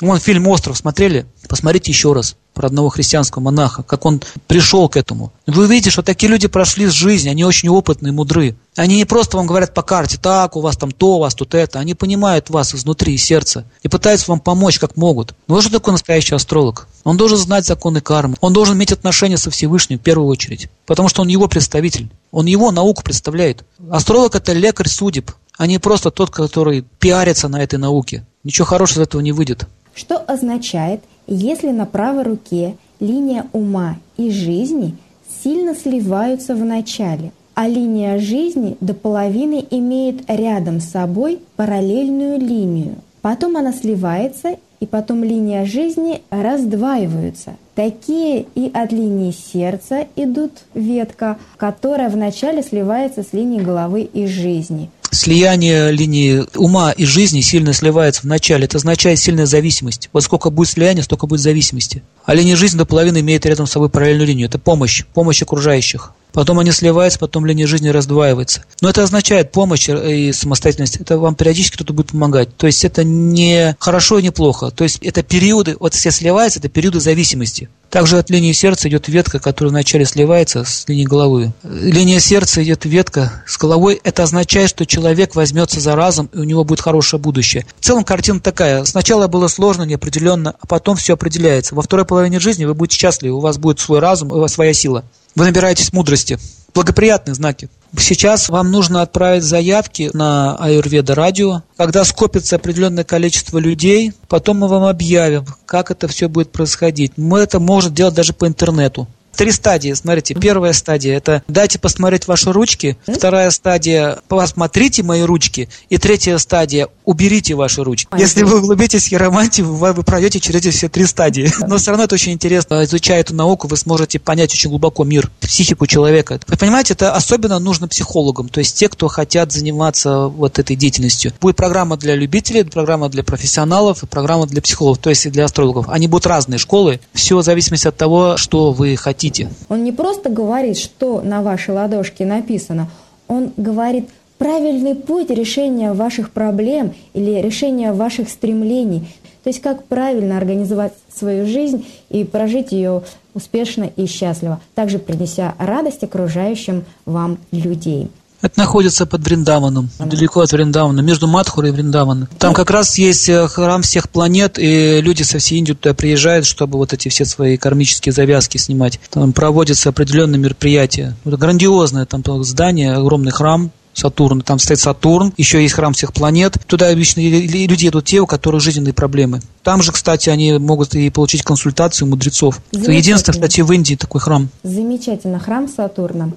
Вон фильм «Остров» смотрели? Посмотрите еще раз про одного христианского монаха, как он пришел к этому. Вы увидите, что такие люди прошли с жизни, они очень опытные, мудры. Они не просто вам говорят по карте, так, у вас там то, у вас тут это. Они понимают вас изнутри, из сердца, и пытаются вам помочь, как могут. Но вот что такое настоящий астролог? Он должен знать законы кармы, он должен иметь отношения со Всевышним в первую очередь, потому что он его представитель, он его науку представляет. Астролог – это лекарь судеб, а не просто тот, который пиарится на этой науке. Ничего хорошего из этого не выйдет что означает, если на правой руке линия ума и жизни сильно сливаются в начале, а линия жизни до половины имеет рядом с собой параллельную линию. Потом она сливается, и потом линия жизни раздваиваются. Такие и от линии сердца идут ветка, которая вначале сливается с линией головы и жизни – слияние линии ума и жизни сильно сливается в начале. Это означает сильная зависимость. Вот сколько будет слияния, столько будет зависимости. А линия жизни до половины имеет рядом с собой параллельную линию. Это помощь, помощь окружающих. Потом они сливаются, потом линия жизни раздваивается. Но это означает помощь и самостоятельность. Это вам периодически кто-то будет помогать. То есть это не хорошо и не плохо. То есть это периоды, вот все сливаются, это периоды зависимости. Также от линии сердца идет ветка, которая вначале сливается с линией головы. Линия сердца идет ветка с головой. Это означает, что человек возьмется за разум, и у него будет хорошее будущее. В целом картина такая. Сначала было сложно, неопределенно, а потом все определяется. Во второй половине жизни вы будете счастливы, у вас будет свой разум, у вас своя сила. Вы набираетесь мудрости. Благоприятные знаки. Сейчас вам нужно отправить заявки на Аюрведа радио. Когда скопится определенное количество людей, потом мы вам объявим, как это все будет происходить. Мы это можем делать даже по интернету. Три стадии, смотрите. Первая стадия – это дайте посмотреть ваши ручки. Вторая стадия – посмотрите мои ручки. И третья стадия – уберите ваши ручки. Если вы углубитесь в хиромантию, вы, вы пройдете через эти все три стадии. Но все равно это очень интересно. Изучая эту науку, вы сможете понять очень глубоко мир, психику человека. Вы понимаете, это особенно нужно психологам, то есть те, кто хотят заниматься вот этой деятельностью. Будет программа для любителей, программа для профессионалов и программа для психологов, то есть для астрологов. Они будут разные школы, все в зависимости от того, что вы хотите хотите. Он не просто говорит, что на вашей ладошке написано, он говорит правильный путь решения ваших проблем или решения ваших стремлений. То есть как правильно организовать свою жизнь и прожить ее успешно и счастливо, также принеся радость окружающим вам людей. Это находится под Вриндаваном, далеко от Вриндавана, между Мадхурой и Вриндаваном. Там как раз есть э, храм всех планет, и люди со всей Индии туда приезжают, чтобы вот эти все свои кармические завязки снимать. Там проводятся определенные мероприятия. Это грандиозное там здание, огромный храм, Сатурн, там стоит Сатурн, еще есть храм всех планет. Туда обычно люди едут те, у которых жизненные проблемы. Там же, кстати, они могут и получить консультацию мудрецов. Единственное, кстати, в Индии такой храм. Замечательно, храм Сатурна.